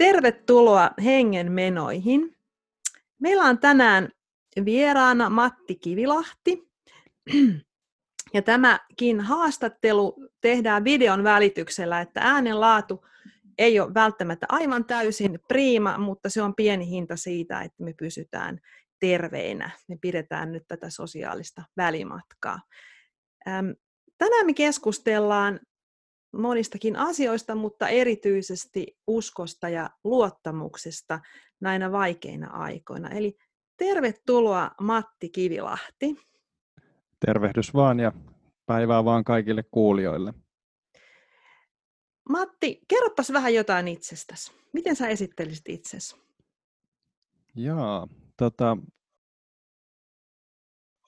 Tervetuloa hengenmenoihin. Meillä on tänään vieraana Matti Kivilahti. Ja tämäkin haastattelu tehdään videon välityksellä, että äänenlaatu ei ole välttämättä aivan täysin priima, mutta se on pieni hinta siitä, että me pysytään terveinä. Me pidetään nyt tätä sosiaalista välimatkaa. Tänään me keskustellaan monistakin asioista, mutta erityisesti uskosta ja luottamuksesta näinä vaikeina aikoina. Eli tervetuloa Matti Kivilahti. Tervehdys vaan ja päivää vaan kaikille kuulijoille. Matti, kerropas vähän jotain itsestäsi. Miten sä esittelisit itsesi? Jaa, tota,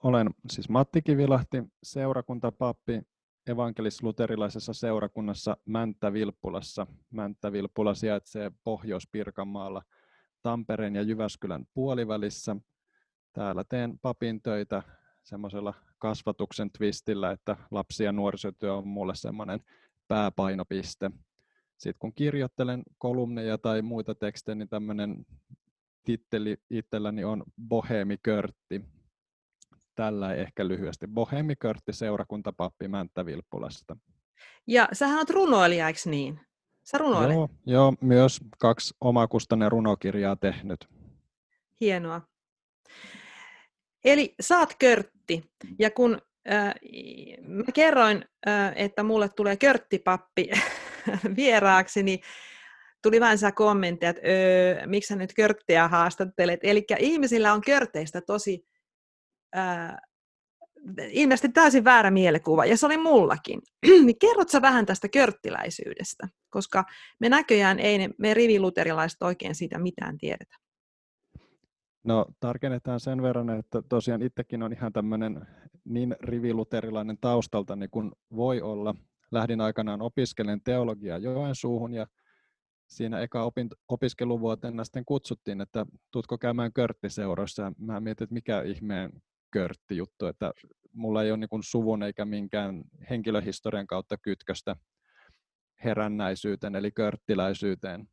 olen siis Matti Kivilahti, seurakuntapappi evankelis-luterilaisessa seurakunnassa Mänttä-Vilppulassa. Mänttä-Vilppula sijaitsee Pohjois-Pirkanmaalla Tampereen ja Jyväskylän puolivälissä. Täällä teen papin töitä semmoisella kasvatuksen twistillä, että lapsi- ja nuorisotyö on mulle semmoinen pääpainopiste. Sitten kun kirjoittelen kolumneja tai muita tekstejä, niin tämmöinen titteli itselläni on Bohemi Körtti, tällä ehkä lyhyesti. Bohemi Körtti, seurakuntapappi Mänttä-Vilppulasta. Ja sähän olet runoilija, eikö niin? Sä runoilet? Joo, joo, myös kaksi omakustanne runokirjaa tehnyt. Hienoa. Eli saat Körtti, ja kun äh, mä kerroin, äh, että mulle tulee Körttipappi vieraaksi, niin tuli vähän saa kommentteja, että öö, miksi sä nyt Körttiä haastattelet. Eli ihmisillä on Körteistä tosi ää, ilmeisesti täysin väärä mielikuva, ja se oli mullakin. niin kerrotko vähän tästä körttiläisyydestä, koska me näköjään ei ne, me riviluterilaiset oikein siitä mitään tiedetä. No tarkennetaan sen verran, että tosiaan itsekin on ihan tämmöinen niin riviluterilainen taustalta niin kuin voi olla. Lähdin aikanaan opiskelemaan teologiaa Joensuuhun ja siinä eka opiskeluvuotena sitten kutsuttiin, että tutko käymään körttiseuroissa. Mä mietin, että mikä ihmeen körtti juttu, että mulla ei ole niin suvun eikä minkään henkilöhistorian kautta kytköstä herännäisyyteen eli körttiläisyyteen.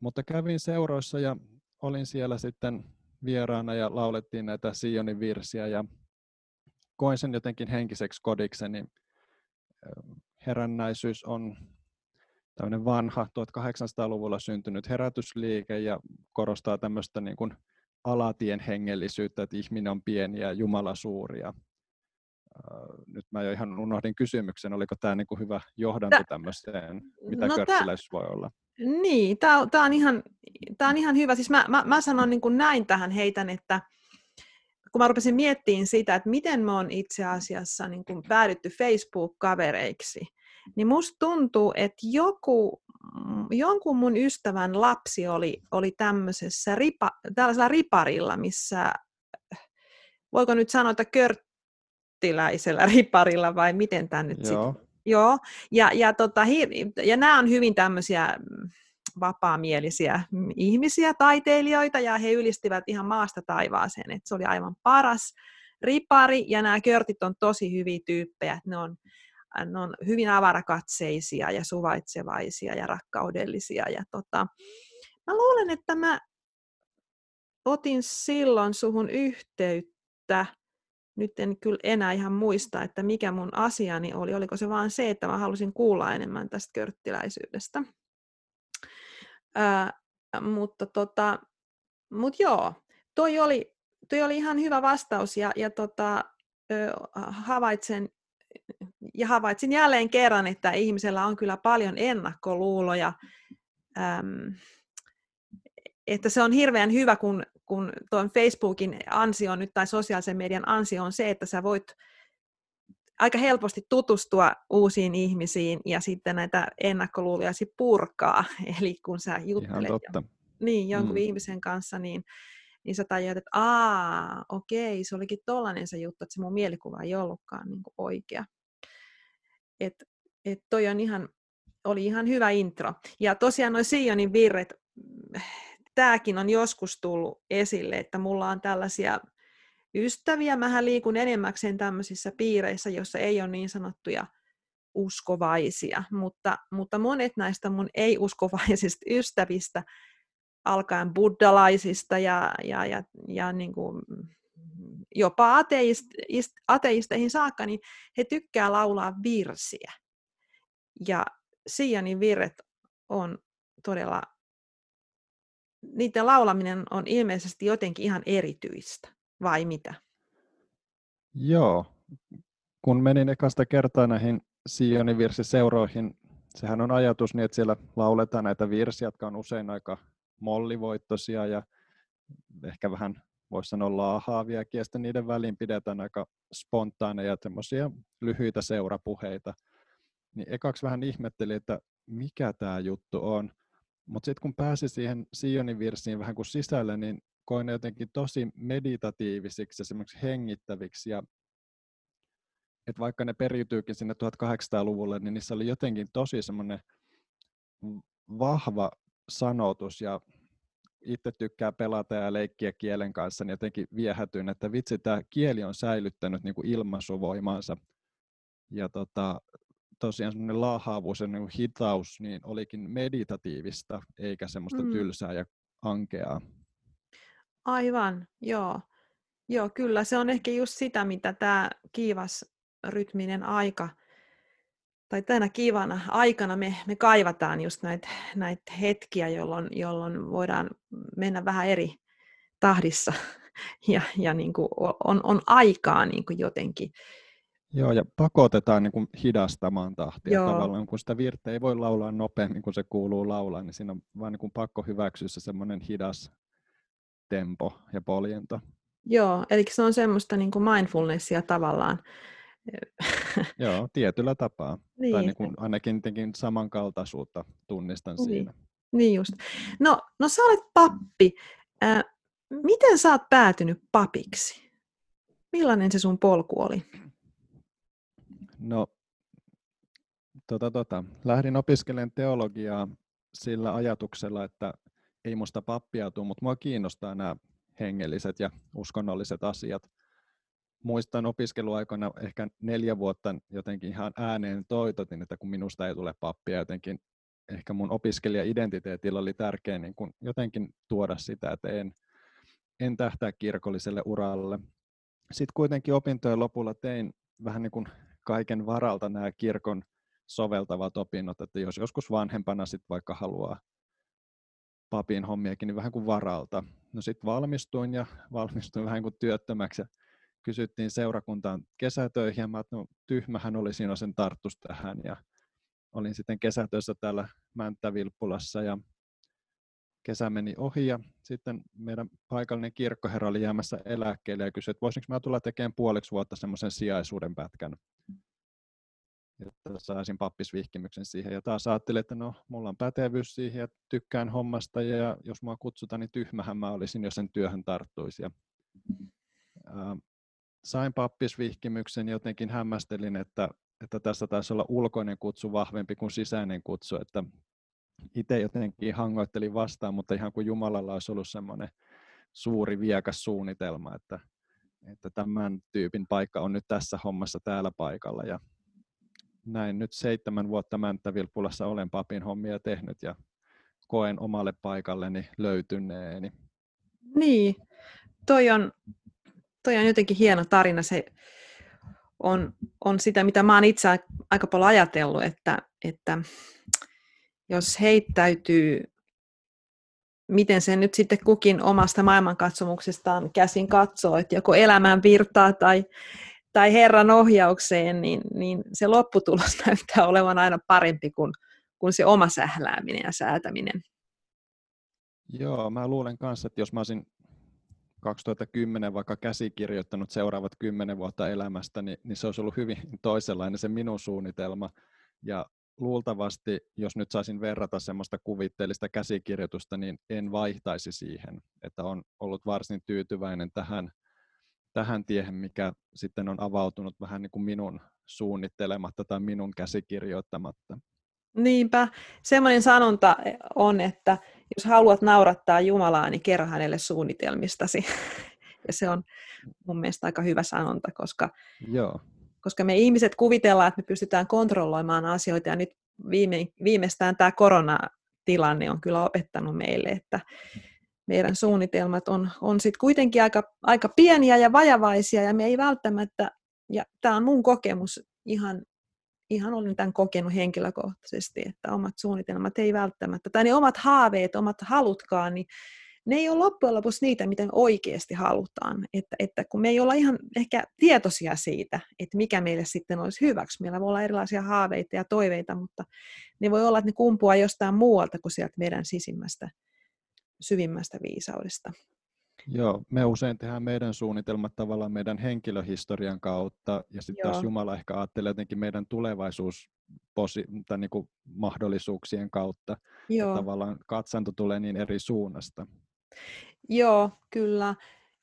Mutta kävin seuroissa ja olin siellä sitten vieraana ja laulettiin näitä Sionin virsiä ja koin sen jotenkin henkiseksi kodikseni. Herännäisyys on tämmöinen vanha 1800-luvulla syntynyt herätysliike ja korostaa tämmöistä niin kuin alatien hengellisyyttä, että ihminen on pieni ja Jumala suuri. Ja, nyt mä jo ihan unohdin kysymyksen, oliko tämä niin kuin hyvä johdanto Tä, tämmöiseen, mitä no körttiläisyys voi olla? Niin, tämä on, ihan, on ihan hyvä. Siis mä, mä, mä sanon niin kuin näin tähän heitän, että kun mä rupesin miettimään sitä, että miten me on itse asiassa niin kuin päädytty Facebook-kavereiksi, niin musta tuntuu, että joku jonkun mun ystävän lapsi oli, oli tämmöisessä ripa, tällaisella riparilla, missä, voiko nyt sanoa, että körttiläisellä riparilla vai miten tämä nyt Joo. Sit? Joo, ja, ja, tota, ja nämä on hyvin tämmöisiä vapaamielisiä ihmisiä, taiteilijoita, ja he ylistivät ihan maasta taivaaseen, että se oli aivan paras ripari, ja nämä körtit on tosi hyviä tyyppejä, ne on ne on hyvin avarakatseisia ja suvaitsevaisia ja rakkaudellisia. Ja tota, mä luulen, että mä otin silloin suhun yhteyttä, nyt en kyllä enää ihan muista, että mikä mun asiani oli. Oliko se vaan se, että mä halusin kuulla enemmän tästä körttiläisyydestä. Ää, mutta tota, mut joo, toi oli, toi oli ihan hyvä vastaus ja, ja tota, ö, havaitsen ja havaitsin jälleen kerran, että ihmisellä on kyllä paljon ennakkoluuloja, äm, että se on hirveän hyvä, kun, kun tuon Facebookin ansio nyt tai sosiaalisen median ansio on se, että sä voit aika helposti tutustua uusiin ihmisiin ja sitten näitä ennakkoluuloja purkaa. Eli kun sä juttelet jo, niin, jonkun mm. ihmisen kanssa, niin, niin sä tajuat, että aa, okei, se olikin tollainen se juttu, että se mun mielikuva ei ollutkaan niin oikea. Että et toi on ihan, oli ihan hyvä intro. Ja tosiaan noin Sionin virret, tämäkin on joskus tullut esille, että mulla on tällaisia ystäviä. Mähän liikun enemmäkseen tämmöisissä piireissä, joissa ei ole niin sanottuja uskovaisia, mutta, mutta monet näistä mun ei-uskovaisista ystävistä, alkaen buddalaisista ja, ja, ja, ja niin kuin jopa ateist, ateisteihin saakka, niin he tykkää laulaa virsiä. Ja Sianin virret on todella, niiden laulaminen on ilmeisesti jotenkin ihan erityistä, vai mitä? Joo, kun menin ekasta kertaa näihin Sionin virsiseuroihin, sehän on ajatus niin, että siellä lauletaan näitä virsiä, jotka on usein aika mollivoittoisia ja ehkä vähän voisi sanoa laahaavia, ja sitten niiden väliin pidetään aika spontaaneja semmoisia lyhyitä seurapuheita. Niin ekaksi vähän ihmetteli, että mikä tämä juttu on. Mutta sitten kun pääsi siihen Sionin virsiin vähän kuin sisälle, niin koin ne jotenkin tosi meditatiivisiksi ja semmoiksi hengittäviksi. Ja että vaikka ne periytyykin sinne 1800-luvulle, niin niissä oli jotenkin tosi semmoinen vahva sanotus ja itse tykkää pelata ja leikkiä kielen kanssa, niin jotenkin viehätyin, että vitsi, tämä kieli on säilyttänyt niin kuin ilmaisuvoimansa. Ja tota, tosiaan semmoinen laahaavuus ja niin kuin hitaus niin olikin meditatiivista, eikä semmoista mm. tylsää ja ankeaa. Aivan, joo. Joo, kyllä se on ehkä just sitä, mitä tämä kiivas rytminen aika tai tänä kivana aikana me, me kaivataan just näitä näit hetkiä, jolloin, jolloin voidaan mennä vähän eri tahdissa ja, ja niin kuin on, on aikaa niin kuin jotenkin. Joo, ja pakotetaan niin kuin hidastamaan tahtia Joo. tavallaan, kun sitä virttä ei voi laulaa nopeammin kuin se kuuluu laulaa, niin siinä on vaan niin kuin pakko hyväksyä se semmoinen hidas tempo ja poljento. Joo, eli se on semmoista niin kuin mindfulnessia tavallaan, Joo, tietyllä tapaa. niin. Tai niin kuin ainakin samankaltaisuutta tunnistan niin. siinä. Niin just. No, no sä olet pappi. Äh, miten sä oot päätynyt papiksi? Millainen se sun polku oli? No, tota, tota. lähdin opiskelemaan teologiaa sillä ajatuksella, että ei musta pappia tule, mutta mua kiinnostaa nämä hengelliset ja uskonnolliset asiat muistan opiskeluaikana ehkä neljä vuotta jotenkin ihan ääneen toitotin, että kun minusta ei tule pappia, jotenkin ehkä mun opiskelija-identiteetillä oli tärkeää niin kun jotenkin tuoda sitä, että en, en tähtää kirkolliselle uralle. Sitten kuitenkin opintojen lopulla tein vähän niin kuin kaiken varalta nämä kirkon soveltavat opinnot, että jos joskus vanhempana sit vaikka haluaa papin hommiakin, niin vähän kuin varalta. No sitten valmistuin ja valmistuin vähän kuin työttömäksi kysyttiin seurakuntaan kesätöihin, ja mä no, tyhmähän oli siinä sen tarttus tähän, ja olin sitten kesätöissä täällä Mänttä-Vilppulassa, ja kesä meni ohi, ja sitten meidän paikallinen kirkkoherra oli jäämässä eläkkeelle, ja kysyi, että voisinko mä tulla tekemään puoliksi vuotta semmoisen sijaisuuden pätkän, että saisin pappisvihkimyksen siihen. Ja taas ajattelin, että no, mulla on pätevyys siihen ja tykkään hommasta ja jos mua kutsutaan, niin tyhmähän mä olisin, jos sen työhön tarttuisi. Ja, sain pappisvihkimyksen, jotenkin hämmästelin, että, että tässä taisi olla ulkoinen kutsu vahvempi kuin sisäinen kutsu, että itse jotenkin hangoittelin vastaan, mutta ihan kuin Jumalalla olisi ollut semmoinen suuri viekas suunnitelma, että, että tämän tyypin paikka on nyt tässä hommassa täällä paikalla ja näin nyt seitsemän vuotta Mänttävilppulassa olen papin hommia tehnyt ja koen omalle paikalleni löytyneeni. Niin, toi on toi on jotenkin hieno tarina. Se on, on sitä, mitä mä oon itse aika paljon ajatellut, että, että jos heittäytyy, miten se nyt sitten kukin omasta maailmankatsomuksestaan käsin katsoo, että joko elämään virtaa tai, tai Herran ohjaukseen, niin, niin se lopputulos näyttää olevan aina parempi kuin, kuin se oma sählääminen ja säätäminen. Joo, mä luulen kanssa, että jos mä olisin 2010 vaikka käsikirjoittanut seuraavat kymmenen vuotta elämästä, niin, niin se olisi ollut hyvin toisenlainen se minun suunnitelma. Ja luultavasti, jos nyt saisin verrata semmoista kuvitteellista käsikirjoitusta, niin en vaihtaisi siihen, että on ollut varsin tyytyväinen tähän, tähän tiehen, mikä sitten on avautunut vähän niin kuin minun suunnittelematta tai minun käsikirjoittamatta. Niinpä. Semmoinen sanonta on, että jos haluat naurattaa Jumalaa, niin kerro hänelle suunnitelmistasi. Ja se on mun mielestä aika hyvä sanonta, koska Joo. koska me ihmiset kuvitellaan, että me pystytään kontrolloimaan asioita, ja nyt viime, viimeistään tämä koronatilanne on kyllä opettanut meille, että meidän suunnitelmat on, on sitten kuitenkin aika, aika pieniä ja vajavaisia, ja me ei välttämättä, ja tämä on mun kokemus ihan, ihan olen tämän kokenut henkilökohtaisesti, että omat suunnitelmat ei välttämättä, tai ne omat haaveet, omat halutkaan, niin ne ei ole loppujen lopuksi niitä, miten oikeasti halutaan. Että, että kun me ei olla ihan ehkä tietoisia siitä, että mikä meille sitten olisi hyväksi. Meillä voi olla erilaisia haaveita ja toiveita, mutta ne voi olla, että ne kumpuaa jostain muualta kuin sieltä meidän sisimmästä, syvimmästä viisaudesta. Joo, me usein tehdään meidän suunnitelmat tavallaan meidän henkilöhistorian kautta, ja sitten taas Jumala ehkä ajattelee jotenkin meidän tulevaisuus tai niin kuin mahdollisuuksien kautta. Joo. tavallaan katsanto tulee niin eri suunnasta. Joo, kyllä.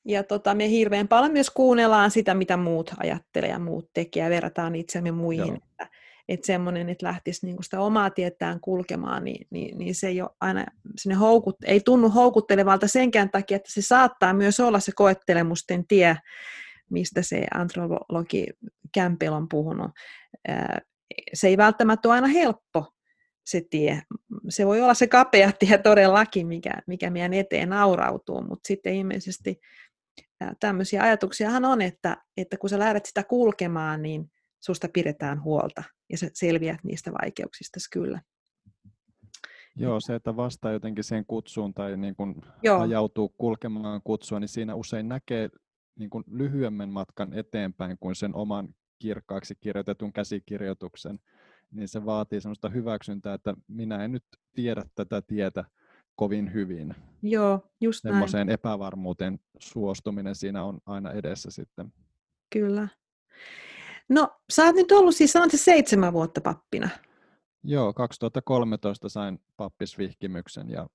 Ja tota, me hirveän paljon myös kuunnellaan sitä, mitä muut ajattelee ja muut tekee, ja verrataan itsemme muihin. Joo. Että, että semmoinen, että lähtisi niinku sitä omaa tietään kulkemaan, niin, niin, niin se ei aina sinne houkut, ei tunnu houkuttelevalta senkään takia, että se saattaa myös olla se koettelemusten tie, mistä se antropologi Kämpel on puhunut. Se ei välttämättä ole aina helppo, se tie. Se voi olla se kapea tie todellakin, mikä, mikä meidän eteen naurautuu, mutta sitten ilmeisesti tämmöisiä ajatuksiahan on, että, että kun sä lähdet sitä kulkemaan, niin susta pidetään huolta ja sä selviät niistä vaikeuksista kyllä. Joo, se, että vastaa jotenkin sen kutsuun tai niin kuin ajautuu kulkemaan kutsua, niin siinä usein näkee niin kuin lyhyemmän matkan eteenpäin kuin sen oman kirkkaaksi kirjoitetun käsikirjoituksen niin se vaatii sellaista hyväksyntää, että minä en nyt tiedä tätä tietä kovin hyvin. Joo, just Semmoiseen näin. epävarmuuteen suostuminen siinä on aina edessä sitten. Kyllä. No, sä oot nyt ollut siis, sanot seitsemän vuotta pappina. Joo, 2013 sain pappisvihkimyksen ja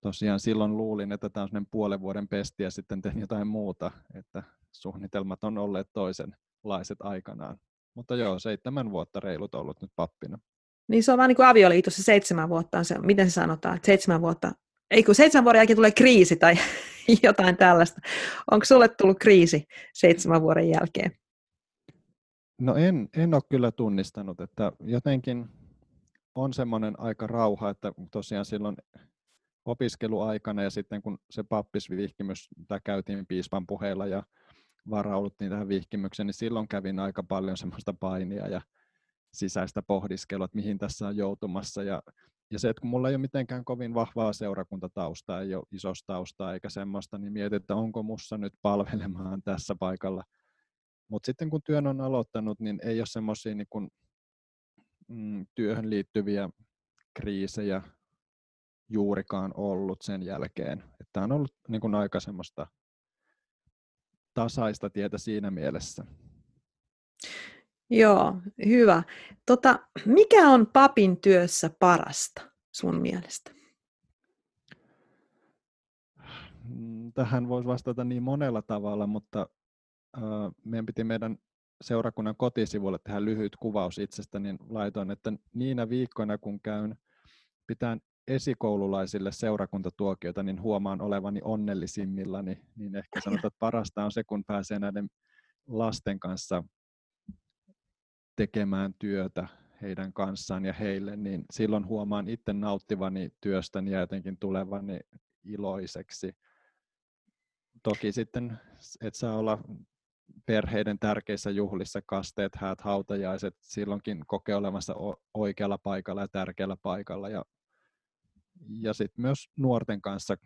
tosiaan silloin luulin, että tämä on puolen vuoden pesti ja sitten tein jotain muuta, että suunnitelmat on olleet toisenlaiset aikanaan. Mutta joo, seitsemän vuotta reilut ollut nyt pappina. Niin se on vaan niin kuin avioliitossa seitsemän vuotta on se, miten se sanotaan, että seitsemän vuotta, ei kun seitsemän vuoden jälkeen tulee kriisi tai jotain tällaista. Onko sulle tullut kriisi seitsemän vuoden jälkeen? No en, en ole kyllä tunnistanut, että jotenkin on semmoinen aika rauha, että tosiaan silloin opiskeluaikana ja sitten kun se pappisvihkimys, tämä käytiin piispan puheella ja varauduttiin tähän vihkimykseen, niin silloin kävin aika paljon semmoista painia ja sisäistä pohdiskelua, että mihin tässä on joutumassa. Ja, ja se, että kun mulla ei ole mitenkään kovin vahvaa seurakuntataustaa, ei ole isosta taustaa eikä semmoista, niin mietin, että onko mussa nyt palvelemaan tässä paikalla. Mutta sitten kun työn on aloittanut, niin ei ole semmoisia niin mm, työhön liittyviä kriisejä juurikaan ollut sen jälkeen. Tämä on ollut niin kuin aika semmoista tasaista tietä siinä mielessä. Joo, hyvä. Tota, mikä on papin työssä parasta sun mielestä? Mm, tähän voisi vastata niin monella tavalla, mutta meidän piti meidän seurakunnan kotisivuille tehdä lyhyt kuvaus itsestä, niin laitoin, että niinä viikkoina kun käyn pitään esikoululaisille seurakuntatuokioita, niin huomaan olevani onnellisimmillani, niin ehkä sanotaan, että parasta on se, kun pääsee näiden lasten kanssa tekemään työtä heidän kanssaan ja heille, niin silloin huomaan itse nauttivani työstäni ja jotenkin tulevani iloiseksi. Toki sitten, et saa olla perheiden tärkeissä juhlissa, kasteet, häät, hautajaiset, silloinkin kokee olemassa oikealla paikalla ja tärkeällä paikalla ja ja sitten myös nuorten kanssa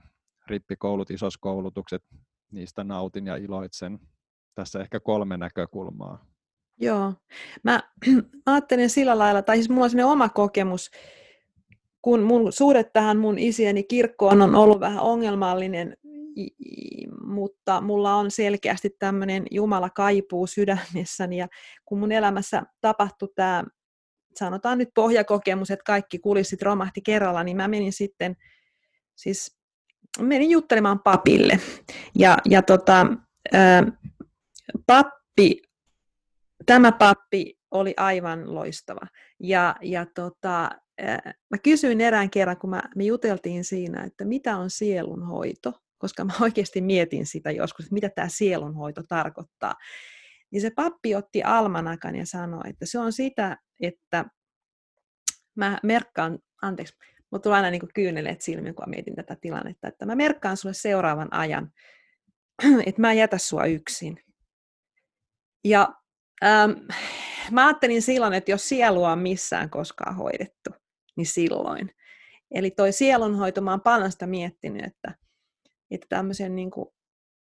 rippikoulut, isoskoulutukset, niistä nautin ja iloitsen. Tässä ehkä kolme näkökulmaa. Joo. Mä, mä ajattelen sillä lailla, tai siis mulla on sellainen oma kokemus, kun mun suhde tähän mun isieni kirkkoon on ollut vähän ongelmallinen, mutta mulla on selkeästi tämmöinen Jumala kaipuu sydämessäni, ja kun mun elämässä tapahtui tämä sanotaan nyt pohjakokemus, että kaikki kulissit romahti kerralla, niin mä menin sitten, siis menin juttelemaan papille. Ja, ja tota, ää, pappi, tämä pappi oli aivan loistava. Ja, ja tota, mä kysyin erään kerran, kun mä, me juteltiin siinä, että mitä on sielunhoito, koska mä oikeasti mietin sitä joskus, että mitä tämä sielunhoito tarkoittaa niin se pappi otti almanakan ja sanoi, että se on sitä, että mä merkkaan, anteeksi, mutta tulee aina niin kyyneleet silmiin, kun mietin tätä tilannetta, että mä merkkaan sulle seuraavan ajan, että mä en jätä sua yksin. Ja ähm, mä ajattelin silloin, että jos sielua on missään koskaan hoidettu, niin silloin. Eli toi sielunhoito, mä oon paljon sitä miettinyt, että, että tämmöisen niin kuin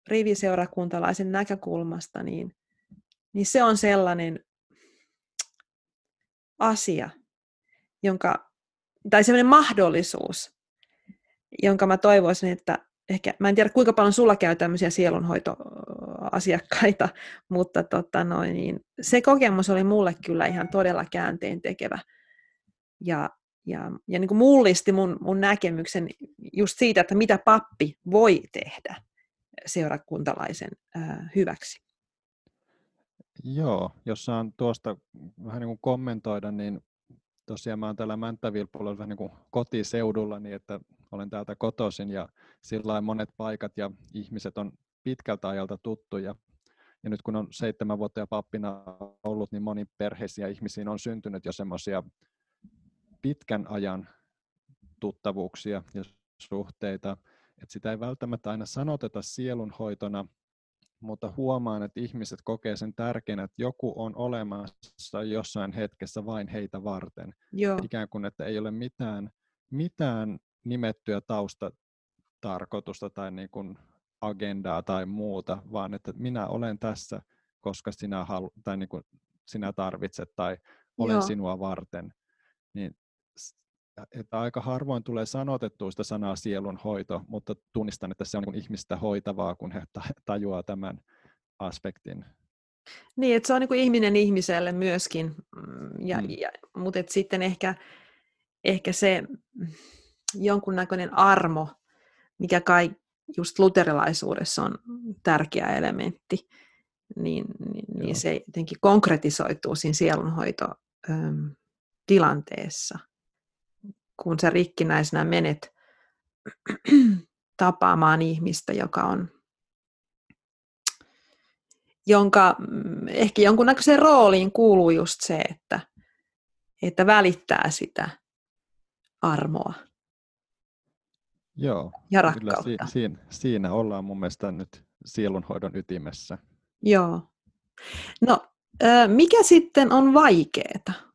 riviseurakuntalaisen näkökulmasta, niin, niin se on sellainen asia, jonka, tai sellainen mahdollisuus, jonka mä toivoisin, että ehkä, mä en tiedä kuinka paljon sulla käy tämmöisiä sielunhoitoasiakkaita, mutta tota noin, niin se kokemus oli mulle kyllä ihan todella käänteen tekevä. Ja, ja, ja niin kuin mullisti mun, mun näkemyksen just siitä, että mitä pappi voi tehdä seurakuntalaisen ää, hyväksi. Joo, jos saan tuosta vähän niin kuin kommentoida, niin tosiaan mä oon täällä Mänttävilpulla vähän niin kuin kotiseudulla, niin että olen täältä kotoisin ja sillä monet paikat ja ihmiset on pitkältä ajalta tuttuja. Ja nyt kun on seitsemän vuotta ja pappina ollut, niin moni perheisiä ihmisiin on syntynyt jo semmoisia pitkän ajan tuttavuuksia ja suhteita, että sitä ei välttämättä aina sanoteta sielunhoitona, mutta huomaan, että ihmiset kokee sen tärkeänä, että joku on olemassa jossain hetkessä vain heitä varten. Joo. Ikään kuin, että ei ole mitään, mitään nimettyä taustatarkoitusta tai niin kuin agendaa tai muuta, vaan että minä olen tässä, koska sinä, halu- tai niin kuin sinä tarvitset tai olen Joo. sinua varten. Niin että aika harvoin tulee sanotettua sitä sanaa sielunhoito, mutta tunnistan, että se on niin ihmistä hoitavaa, kun he tajuaa tämän aspektin. Niin, että se on niin kuin ihminen ihmiselle myöskin, mm, ja, mm. ja, mutta et sitten ehkä, ehkä se jonkunnäköinen armo, mikä kai just luterilaisuudessa on tärkeä elementti, niin, niin, niin se jotenkin konkretisoituu siinä sielunhoitotilanteessa kun sä rikkinäisenä menet tapaamaan ihmistä, joka on jonka mm, ehkä jonkunnäköiseen rooliin kuuluu just se, että, että välittää sitä armoa Joo, ja rakkautta. Kyllä si- siinä, siinä ollaan mun mielestä nyt sielunhoidon ytimessä. Joo. No, mikä sitten on vaikeaa?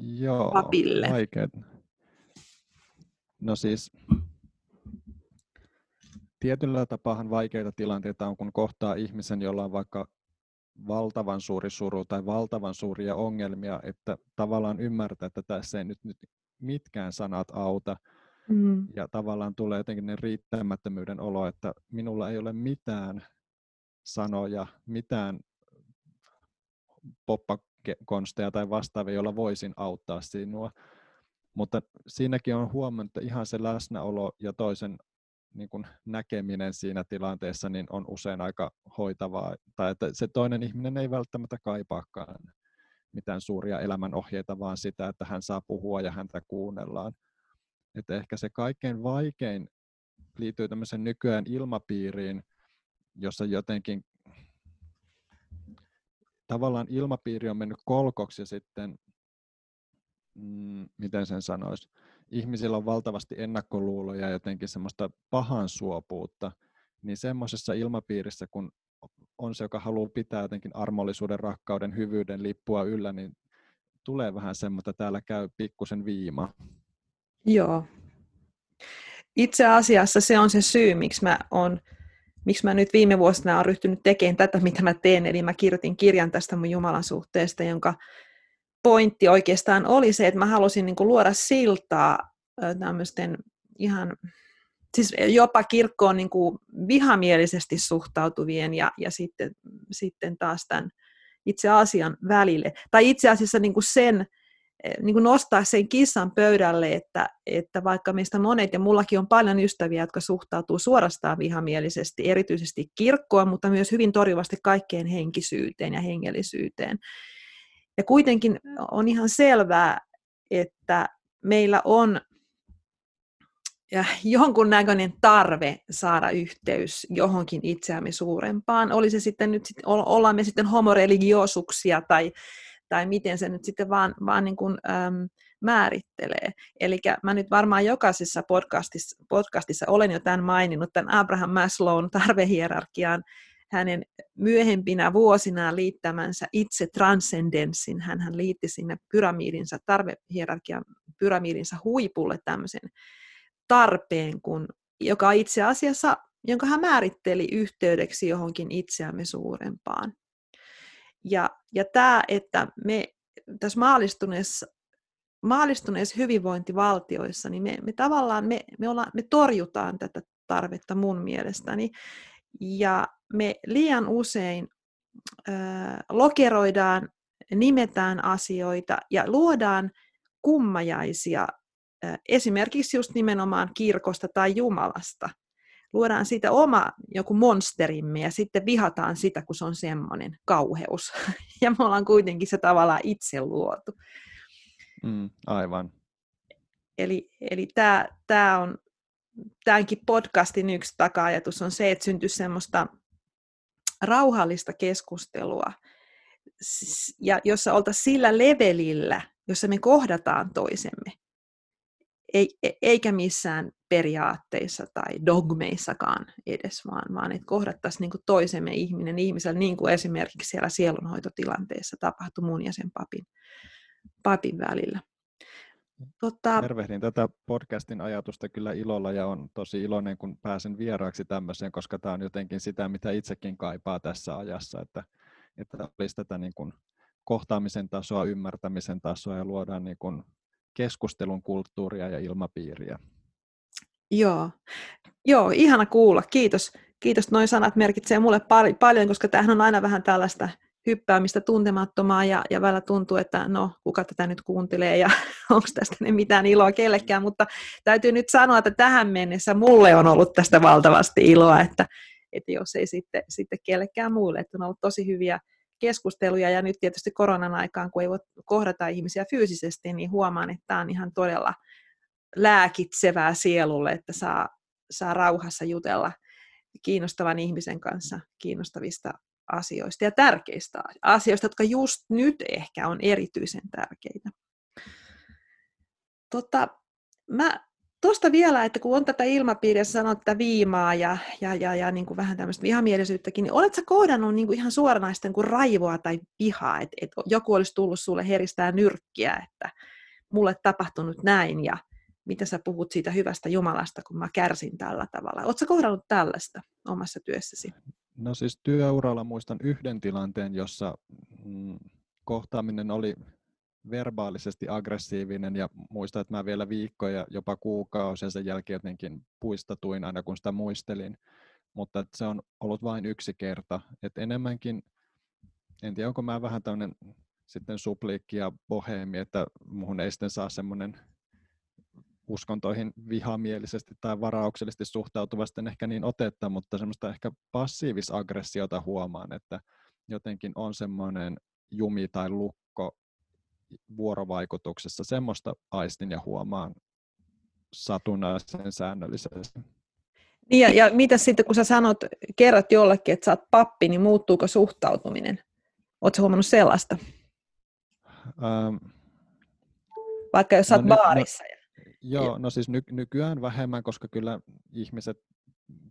Joo, papille? Vaikeat. No siis tietyllä tapaa vaikeita tilanteita on, kun kohtaa ihmisen, jolla on vaikka valtavan suuri suru tai valtavan suuria ongelmia, että tavallaan ymmärtää, että tässä ei nyt, nyt mitkään sanat auta. Mm. Ja tavallaan tulee jotenkin ne riittämättömyyden olo, että minulla ei ole mitään sanoja, mitään poppa konsteja tai vastaavia, joilla voisin auttaa sinua. Mutta siinäkin on huomannut, että ihan se läsnäolo ja toisen niin kuin näkeminen siinä tilanteessa niin on usein aika hoitavaa. Tai että se toinen ihminen ei välttämättä kaipaakaan mitään suuria elämänohjeita, vaan sitä, että hän saa puhua ja häntä kuunnellaan. Että ehkä se kaikkein vaikein liittyy tämmöisen nykyään ilmapiiriin, jossa jotenkin tavallaan ilmapiiri on mennyt kolkoksi ja sitten, mm, miten sen sanoisi, ihmisillä on valtavasti ennakkoluuloja ja jotenkin semmoista pahan suopuutta, niin semmoisessa ilmapiirissä, kun on se, joka haluaa pitää jotenkin armollisuuden, rakkauden, hyvyyden lippua yllä, niin tulee vähän semmoista, täällä käy pikkusen viima. Joo. Itse asiassa se on se syy, miksi mä oon miksi mä nyt viime vuosina olen ryhtynyt tekemään tätä, mitä mä teen. Eli mä kirjoitin kirjan tästä mun Jumalan suhteesta, jonka pointti oikeastaan oli se, että mä halusin niin kuin luoda siltaa tämmöisten ihan, siis jopa kirkkoon niin kuin vihamielisesti suhtautuvien ja, ja sitten, sitten taas tämän itse asian välille. Tai itse asiassa niin kuin sen, niin kuin nostaa sen kissan pöydälle, että, että vaikka meistä monet, ja mullakin on paljon ystäviä, jotka suhtautuu suorastaan vihamielisesti, erityisesti kirkkoon, mutta myös hyvin torjuvasti kaikkeen henkisyyteen ja hengellisyyteen. Ja kuitenkin on ihan selvää, että meillä on ja jonkunnäköinen tarve saada yhteys johonkin itseämme suurempaan. Oli se sitten nyt, ollaan me sitten homoreligioosuksia tai, tai miten se nyt sitten vaan, vaan niin kuin, äm, määrittelee. Eli mä nyt varmaan jokaisessa podcastissa, podcastissa olen jo tämän maininnut, tämän Abraham Maslown tarvehierarkiaan, hänen myöhempinä vuosinaan liittämänsä itse transcendenssin. Hän, liitti sinne pyramidinsa, tarvehierarkian pyramidinsa huipulle tämmöisen tarpeen, kun, joka itse asiassa, jonka hän määritteli yhteydeksi johonkin itseämme suurempaan. Ja, ja tämä, että me tässä maalistuneessa, maalistuneissa hyvinvointivaltioissa, niin me, me tavallaan me, me, ollaan, me torjutaan tätä tarvetta mun mielestäni. Ja me liian usein äh, lokeroidaan, nimetään asioita ja luodaan kummajaisia esimerkiksi just nimenomaan kirkosta tai Jumalasta. Luodaan siitä oma joku monsterimme ja sitten vihataan sitä, kun se on semmoinen kauheus. Ja me ollaan kuitenkin se tavallaan itse luotu. Mm, aivan. Eli, eli tämä, tämä on tämänkin podcastin yksi taka-ajatus on se, että syntyisi semmoista rauhallista keskustelua, ja jossa oltaisiin sillä levelillä, jossa me kohdataan toisemme eikä missään periaatteissa tai dogmeissakaan edes, vaan, vaan että kohdattaisiin niin toisemme ihminen ihmisellä, niin kuin esimerkiksi siellä sielunhoitotilanteessa tapahtui mun ja sen papin, papin välillä. Totta... Tervehdin tätä podcastin ajatusta kyllä ilolla ja on tosi iloinen, kun pääsen vieraaksi tämmöiseen, koska tämä on jotenkin sitä, mitä itsekin kaipaa tässä ajassa, että, että olisi tätä niin kuin kohtaamisen tasoa, ymmärtämisen tasoa ja luodaan niin kuin keskustelun kulttuuria ja ilmapiiriä. Joo, Joo ihana kuulla. Kiitos. Kiitos. Noin sanat merkitsee mulle pal- paljon, koska tämähän on aina vähän tällaista hyppäämistä tuntemattomaa ja, ja välillä tuntuu, että no, kuka tätä nyt kuuntelee ja onko tästä ne mitään iloa kellekään, mutta täytyy nyt sanoa, että tähän mennessä mulle on ollut tästä valtavasti iloa, että, että jos ei sitten, sitten kellekään muille, että on ollut tosi hyviä keskusteluja ja nyt tietysti koronan aikaan, kun ei voi kohdata ihmisiä fyysisesti, niin huomaan, että tämä on ihan todella lääkitsevää sielulle, että saa, saa rauhassa jutella kiinnostavan ihmisen kanssa kiinnostavista asioista ja tärkeistä asioista, jotka just nyt ehkä on erityisen tärkeitä. Tota, mä Tuosta vielä, että kun on tätä ilmapiiriä, sanot tätä viimaa ja, ja, ja, ja niin kuin vähän tämmöistä vihamielisyyttäkin, niin oletko kohdannut niin kuin ihan suoranaista niin kuin raivoa tai vihaa, että, että joku olisi tullut sulle heristää nyrkkiä, että mulle tapahtunut näin ja mitä sä puhut siitä hyvästä Jumalasta, kun mä kärsin tällä tavalla. Oletko kohdannut tällaista omassa työssäsi? No siis työuralla muistan yhden tilanteen, jossa mm, kohtaaminen oli verbaalisesti aggressiivinen ja muistan, että mä vielä viikkoja, jopa kuukausia sen jälkeen jotenkin puistatuin aina kun sitä muistelin, mutta se on ollut vain yksi kerta, että enemmänkin, en tiedä onko mä vähän tämmöinen sitten supliikki ja boheemi, että muhun ei sitten saa semmoinen uskontoihin vihamielisesti tai varauksellisesti suhtautuvasti ehkä niin otetta, mutta semmoista ehkä passiivis-aggressiota huomaan, että jotenkin on semmoinen jumi tai lukko vuorovaikutuksessa. Semmoista aistin ja huomaan satunnaisen säännöllisesti. Niin ja, ja mitä sitten, kun sä sanot, kerrot jollekin, että sä oot pappi, niin muuttuuko suhtautuminen? Oletko huomannut sellaista? Ähm, Vaikka jos sä oot no, baarissa. No, joo, no siis ny, nykyään vähemmän, koska kyllä ihmiset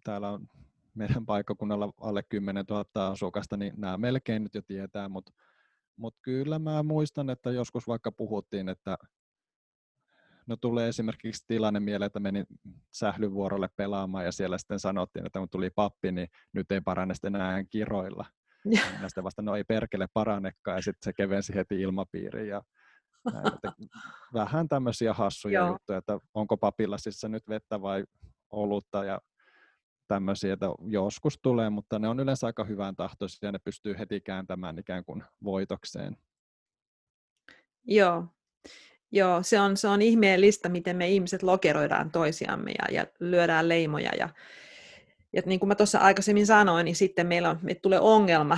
täällä on meidän paikkakunnalla alle 10 000 asukasta, niin nämä melkein nyt jo tietää, mutta mutta kyllä mä muistan, että joskus vaikka puhuttiin, että no tulee esimerkiksi tilanne mieleen, että menin sählyvuorolle pelaamaan ja siellä sitten sanottiin, että kun tuli pappi, niin nyt ei parane sitten enää kiroilla. Ja sitten vasta, no ei perkele paranekaan ja sitten se kevensi heti ilmapiiriin ja näin, että vähän tämmöisiä hassuja Joo. juttuja, että onko papilla siis nyt vettä vai olutta ja tämmöisiä, että joskus tulee, mutta ne on yleensä aika hyvän tahtoisia ja ne pystyy heti kääntämään ikään kuin voitokseen. Joo, Joo se, on, se on ihmeellistä, miten me ihmiset lokeroidaan toisiamme ja, ja lyödään leimoja ja, ja niin kuin mä tuossa aikaisemmin sanoin, niin sitten meillä on, meille tulee ongelma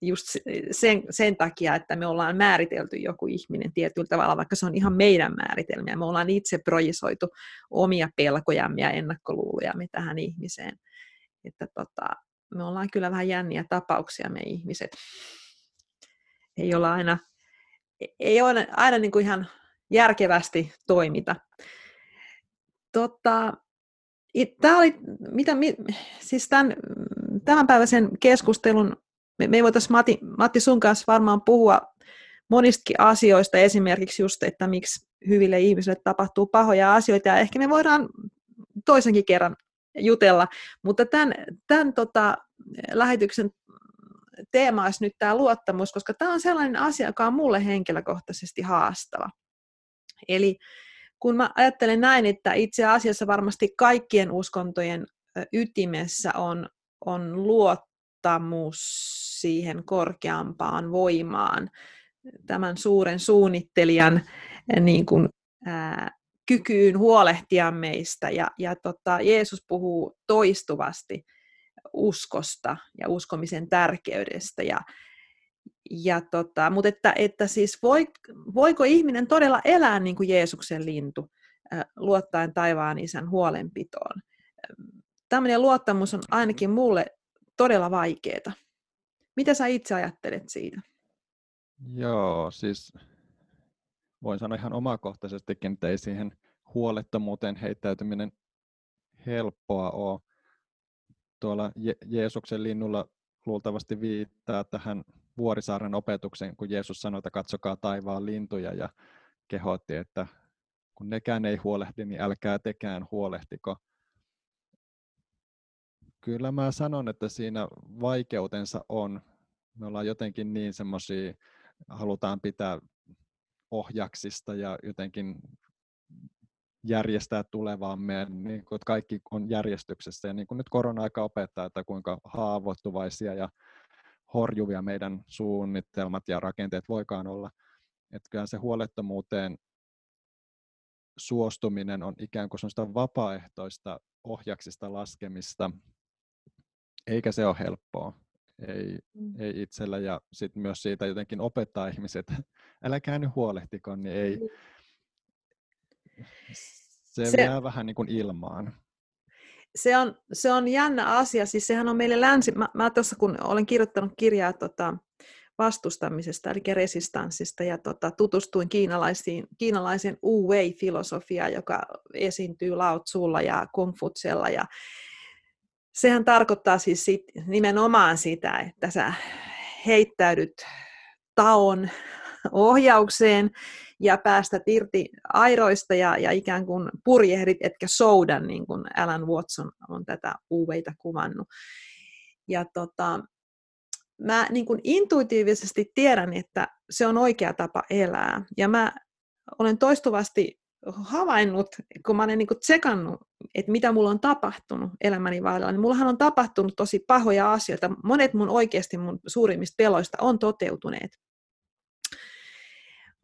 just sen, sen takia, että me ollaan määritelty joku ihminen tietyllä tavalla, vaikka se on ihan meidän määritelmiä. Me ollaan itse projisoitu omia pelkojamme ja ennakkoluulojamme tähän ihmiseen. Että tota, me ollaan kyllä vähän jänniä tapauksia me ihmiset. Ei olla aina, ei ole aina niin kuin ihan järkevästi toimita. Tota, Tämä oli, mitä, siis tämän, tämänpäiväisen keskustelun, me, me voitaisiin Matti, Matti sun kanssa varmaan puhua monistakin asioista, esimerkiksi just, että miksi hyville ihmisille tapahtuu pahoja asioita, ja ehkä me voidaan toisenkin kerran jutella, mutta tämän, tämän tota, lähetyksen teema olisi nyt tämä luottamus, koska tämä on sellainen asia, joka on mulle henkilökohtaisesti haastava. Eli kun mä ajattelen näin, että itse asiassa varmasti kaikkien uskontojen ytimessä on, on luottamus siihen korkeampaan voimaan, tämän suuren suunnittelijan niin kuin, ää, kykyyn huolehtia meistä. Ja, ja tota, Jeesus puhuu toistuvasti uskosta ja uskomisen tärkeydestä. Ja, ja tota, mutta että, että siis voi, voiko ihminen todella elää niin kuin Jeesuksen lintu, luottaen taivaan isän huolenpitoon? Tämmöinen luottamus on ainakin mulle todella vaikeaa. Mitä sä itse ajattelet siitä? Joo, siis voin sanoa ihan omakohtaisestikin, että ei siihen huolettomuuteen heittäytyminen helppoa ole. Tuolla Je- Jeesuksen linnulla luultavasti viittaa tähän Vuorisaaren opetuksen, kun Jeesus sanoi, että katsokaa taivaan lintuja ja kehotti, että kun nekään ei huolehdi, niin älkää tekään huolehtiko. Kyllä mä sanon, että siinä vaikeutensa on. Me ollaan jotenkin niin semmoisia, halutaan pitää ohjaksista ja jotenkin järjestää tulevaamme, niin kuin, että kaikki on järjestyksessä. Ja niin kuin nyt korona-aika opettaa, että kuinka haavoittuvaisia ja horjuvia meidän suunnitelmat ja rakenteet voikaan olla. Että kyllä se huolettomuuteen suostuminen on ikään kuin sellaista vapaaehtoista ohjaksista laskemista, eikä se ole helppoa. Ei, mm. ei itsellä ja sitten myös siitä jotenkin opettaa ihmiset, älä nyt huolehtiko, niin ei. Mm. Se, se jää vähän niin kuin ilmaan se on, se on jännä asia, siis sehän on meille länsi, mä, mä tuossa kun olen kirjoittanut kirjaa tota, vastustamisesta, eli resistanssista, ja tota, tutustuin kiinalaisiin, kiinalaisen Wu Wei-filosofiaan, joka esiintyy Lao Tzulla ja Kung ja sehän tarkoittaa siis sit, nimenomaan sitä, että sä heittäydyt taon ohjaukseen, ja päästä irti airoista ja, ja ikään kuin purjehdit, etkä soudan, niin kuin Alan Watson on tätä uveita kuvannut. Ja tota, mä niin kuin intuitiivisesti tiedän, että se on oikea tapa elää. Ja mä olen toistuvasti havainnut, kun mä olen niin kuin tsekannut, että mitä mulla on tapahtunut elämäni vailla, niin mullahan on tapahtunut tosi pahoja asioita. Monet mun oikeasti mun suurimmista peloista on toteutuneet.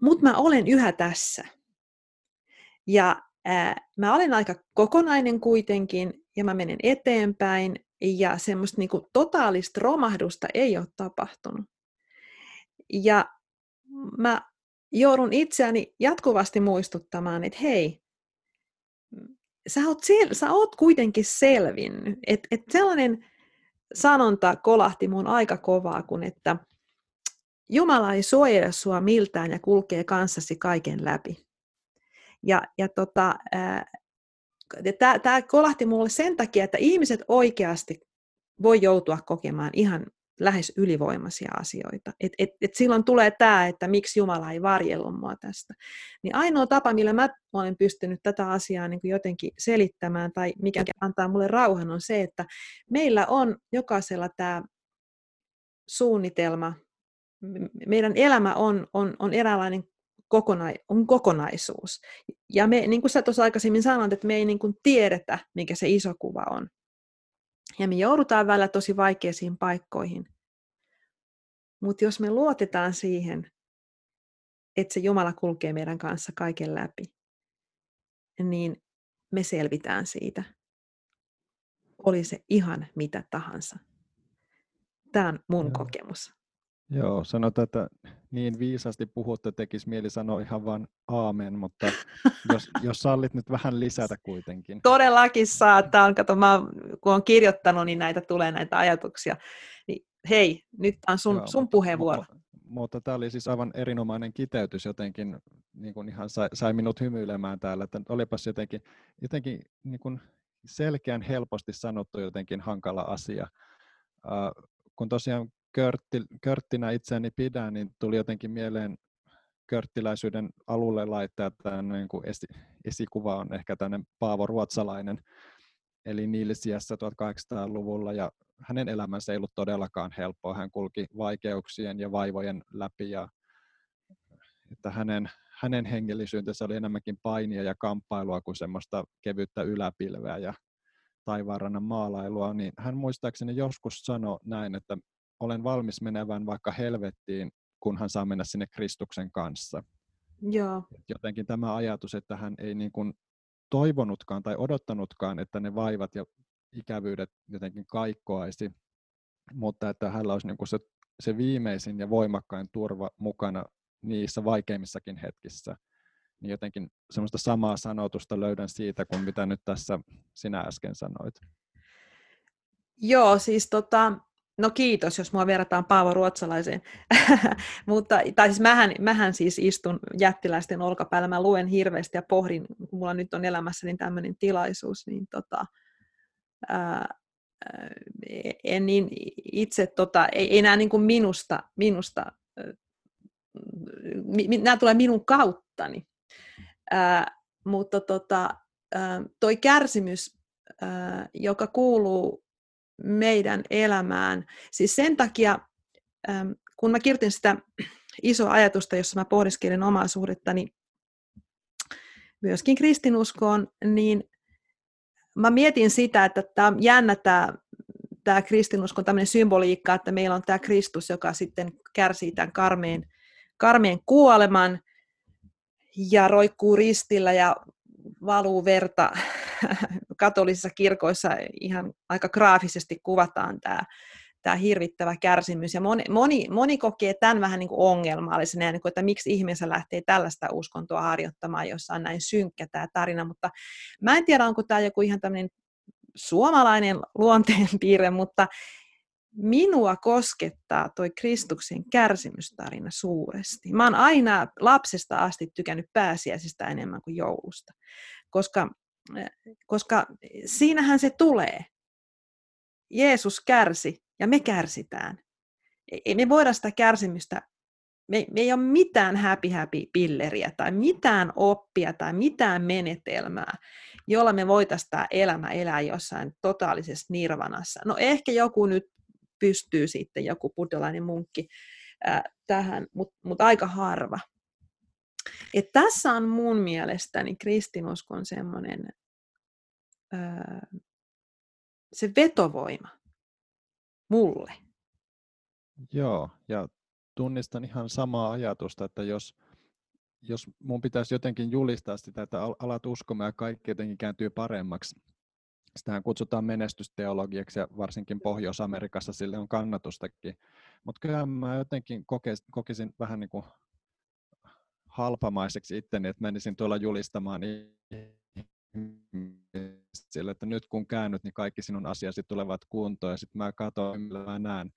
Mutta mä olen yhä tässä. Ja ää, mä olen aika kokonainen kuitenkin, ja mä menen eteenpäin, ja semmoista niinku totaalista romahdusta ei ole tapahtunut. Ja mä joudun itseäni jatkuvasti muistuttamaan, että hei, sä oot, sel- sä oot kuitenkin selvinnyt. Että et sellainen sanonta kolahti mun aika kovaa, kun että Jumala ei suojele sua miltään ja kulkee kanssasi kaiken läpi. Ja, ja tota, tämä kolahti mulle sen takia, että ihmiset oikeasti voi joutua kokemaan ihan lähes ylivoimaisia asioita. Et, et, et silloin tulee tämä, että miksi Jumala ei varjellut mua tästä. Niin ainoa tapa, millä mä olen pystynyt tätä asiaa niin jotenkin selittämään tai mikä antaa mulle rauhan, on se, että meillä on jokaisella tämä suunnitelma, meidän elämä on, on, on eräänlainen kokona, on kokonaisuus. Ja me, niin kuin sä tuossa aikaisemmin sanoit, että me ei niin kuin tiedetä, mikä se iso kuva on. Ja me joudutaan välillä tosi vaikeisiin paikkoihin. Mutta jos me luotetaan siihen, että se Jumala kulkee meidän kanssa kaiken läpi, niin me selvitään siitä. oli se ihan mitä tahansa. Tämä on mun kokemus. Joo, sanotaan, että niin viisasti puhutte, tekisi mieli sanoa ihan vain aamen, mutta jos, jos sallit nyt vähän lisätä kuitenkin. Todellakin saa. Tämä on, kato, mä, kun olen kirjoittanut, niin näitä tulee näitä ajatuksia. Niin, hei, nyt on sun, Joo, sun mutta- puheenvuoro. Mutta, mutta tämä oli siis aivan erinomainen kiteytys jotenkin, niin kuin ihan sai, sai minut hymyilemään täällä, että olipas jotenkin, jotenkin niin kuin selkeän helposti sanottu jotenkin hankala asia. Uh, kun tosiaan körtti, körttinä itseäni pidän, niin tuli jotenkin mieleen körttiläisyyden alulle laittaa tämä niin kuin esi, esikuva on ehkä tämmöinen Paavo Ruotsalainen, eli Nilsiässä 1800-luvulla, ja hänen elämänsä ei ollut todellakaan helppoa. Hän kulki vaikeuksien ja vaivojen läpi, ja että hänen, hänen hengellisyytensä oli enemmänkin painia ja kamppailua kuin semmoista kevyttä yläpilveä ja taivaanrannan maalailua, niin hän muistaakseni joskus sanoi näin, että olen valmis menevän vaikka helvettiin, kunhan saa mennä sinne Kristuksen kanssa. Joo, Jotenkin tämä ajatus, että hän ei niin kuin toivonutkaan tai odottanutkaan, että ne vaivat ja ikävyydet jotenkin kaikkoaisi, mutta että hänellä olisi niin kuin se, se viimeisin ja voimakkain turva mukana niissä vaikeimmissakin hetkissä. Niin jotenkin semmoista samaa sanotusta löydän siitä, kuin mitä nyt tässä sinä äsken sanoit. Joo siis tota, no kiitos, jos mua verrataan Paavo Ruotsalaiseen. Mutta, tai siis mähän, mähän siis istun jättiläisten olkapäällä, mä luen hirveästi ja pohdin, kun mulla nyt on elämässäni tämmöinen tilaisuus, niin tota, ää, en niin itse, tota, ei, ei nämä niin kuin minusta, minusta mi, mi, nämä tulee minun kauttani. Ää, mutta tota, ää, toi kärsimys, ää, joka kuuluu meidän elämään, siis sen takia, kun mä kirjoitin sitä isoa ajatusta, jossa mä pohdiskelen omaa suhdettani myöskin kristinuskoon, niin mä mietin sitä, että tämä on jännä tämä, tämä kristinuskon tämmöinen symboliikka, että meillä on tämä Kristus, joka sitten kärsii tämän karmeen, karmeen kuoleman ja roikkuu ristillä ja valuu verta. Katolisissa kirkoissa ihan aika graafisesti kuvataan tämä, tämä hirvittävä kärsimys. Ja moni, moni, moni kokee tämän vähän niin kuin ongelmallisena, niin kuin, että miksi ihmeessä lähtee tällaista uskontoa harjoittamaan, jossa on näin synkkä tämä tarina. Mutta mä en tiedä, onko tämä joku ihan tämmöinen suomalainen luonteenpiirre, mutta minua koskettaa toi Kristuksen kärsimystarina suuresti. Mä oon aina lapsesta asti tykännyt pääsiäisistä enemmän kuin joulusta, koska, koska siinähän se tulee. Jeesus kärsi ja me kärsitään. Ei me voida sitä kärsimystä, me, me ei ole mitään happy happy pilleriä tai mitään oppia tai mitään menetelmää, jolla me voitaisiin tämä elämä elää jossain totaalisessa nirvanassa. No ehkä joku nyt pystyy sitten, joku buddhalainen munkki ää, tähän, mutta mut aika harva. Et tässä on mun mielestäni kristinuskon semmoinen se vetovoima mulle. Joo, ja tunnistan ihan samaa ajatusta, että jos, jos mun pitäisi jotenkin julistaa sitä, että alat uskomaan ja kaikki jotenkin kääntyy paremmaksi, sitähän kutsutaan menestysteologiaksi ja varsinkin Pohjois-Amerikassa sille on kannatustakin. Mutta kyllä mä jotenkin kokisin vähän niin kuin halpamaiseksi itteni, että menisin tuolla julistamaan sille, että nyt kun käännyt, niin kaikki sinun asiasi tulevat kuntoon ja sitten mä katson, millä mä näen,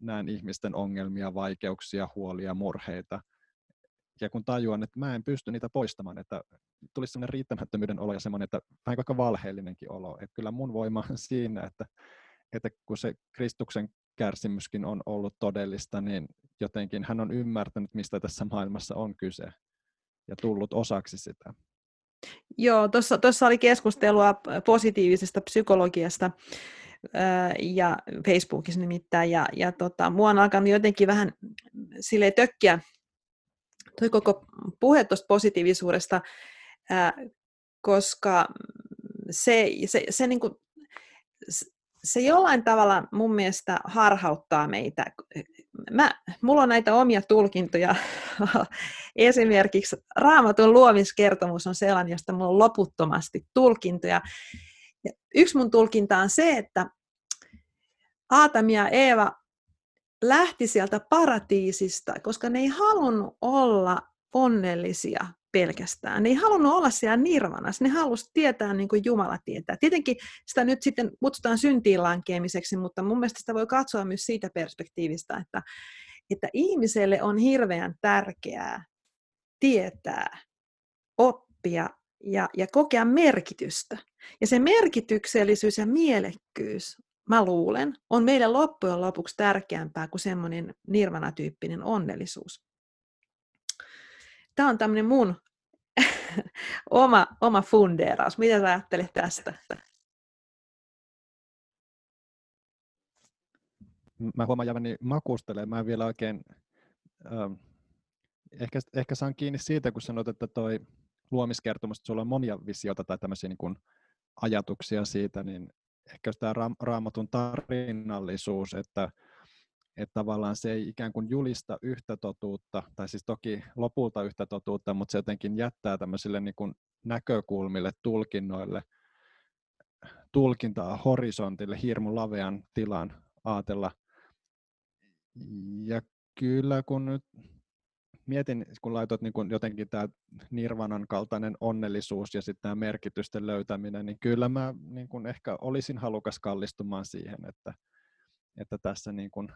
näen ihmisten ongelmia, vaikeuksia, huolia, murheita. Ja kun tajuan, että mä en pysty niitä poistamaan, että tulisi sellainen riittämättömyyden olo ja semmoinen, että vähän vaikka valheellinenkin olo. Että kyllä mun voima on siinä, että, että kun se Kristuksen kärsimyskin on ollut todellista, niin jotenkin hän on ymmärtänyt, mistä tässä maailmassa on kyse ja tullut osaksi sitä. Joo, tuossa oli keskustelua positiivisesta psykologiasta ja Facebookissa nimittäin, ja, ja tota, mua on alkanut jotenkin vähän sille tökkiä toi koko puhe tuosta positiivisuudesta, koska se, se, se, niin kuin, se jollain tavalla mun mielestä harhauttaa meitä. Mä, mulla on näitä omia tulkintoja. Esimerkiksi Raamatun luomiskertomus on sellainen, josta mulla on loputtomasti tulkintoja. Ja yksi mun tulkinta on se, että Aatam ja Eeva lähti sieltä paratiisista, koska ne ei halunnut olla onnellisia pelkästään. Ne ei halunnut olla siellä nirvanassa, ne halusivat tietää niin kuin Jumala tietää. Tietenkin sitä nyt sitten kutsutaan syntiin lankeamiseksi, mutta mun mielestä sitä voi katsoa myös siitä perspektiivistä, että, että ihmiselle on hirveän tärkeää tietää, oppia ja, ja kokea merkitystä. Ja se merkityksellisyys ja mielekkyys, mä luulen, on meille loppujen lopuksi tärkeämpää kuin semmoinen nirvana-tyyppinen onnellisuus. Tämä on tämmöinen mun oma, oma fundeeraus. Mitä sä ajattelet tästä? Mä huomaan jääväni makustelemaan. Mä en vielä oikein... Ähm, ehkä, ehkä saan kiinni siitä, kun sanoit, että toi luomiskertomus, että sulla on monia visioita tai tämmöisiä niin kuin ajatuksia siitä, niin ehkä tämä raamatun tarinallisuus, että että tavallaan se ei ikään kuin julista yhtä totuutta, tai siis toki lopulta yhtä totuutta, mutta se jotenkin jättää tämmöisille niin kuin näkökulmille, tulkinnoille, tulkintaa horisontille, hirmu lavean tilan ajatella. Ja kyllä kun nyt mietin, kun laitoit niin kuin jotenkin tämä nirvanan kaltainen onnellisuus ja sitten tämä merkitysten löytäminen, niin kyllä mä niin kuin ehkä olisin halukas kallistumaan siihen, että, että tässä niin kuin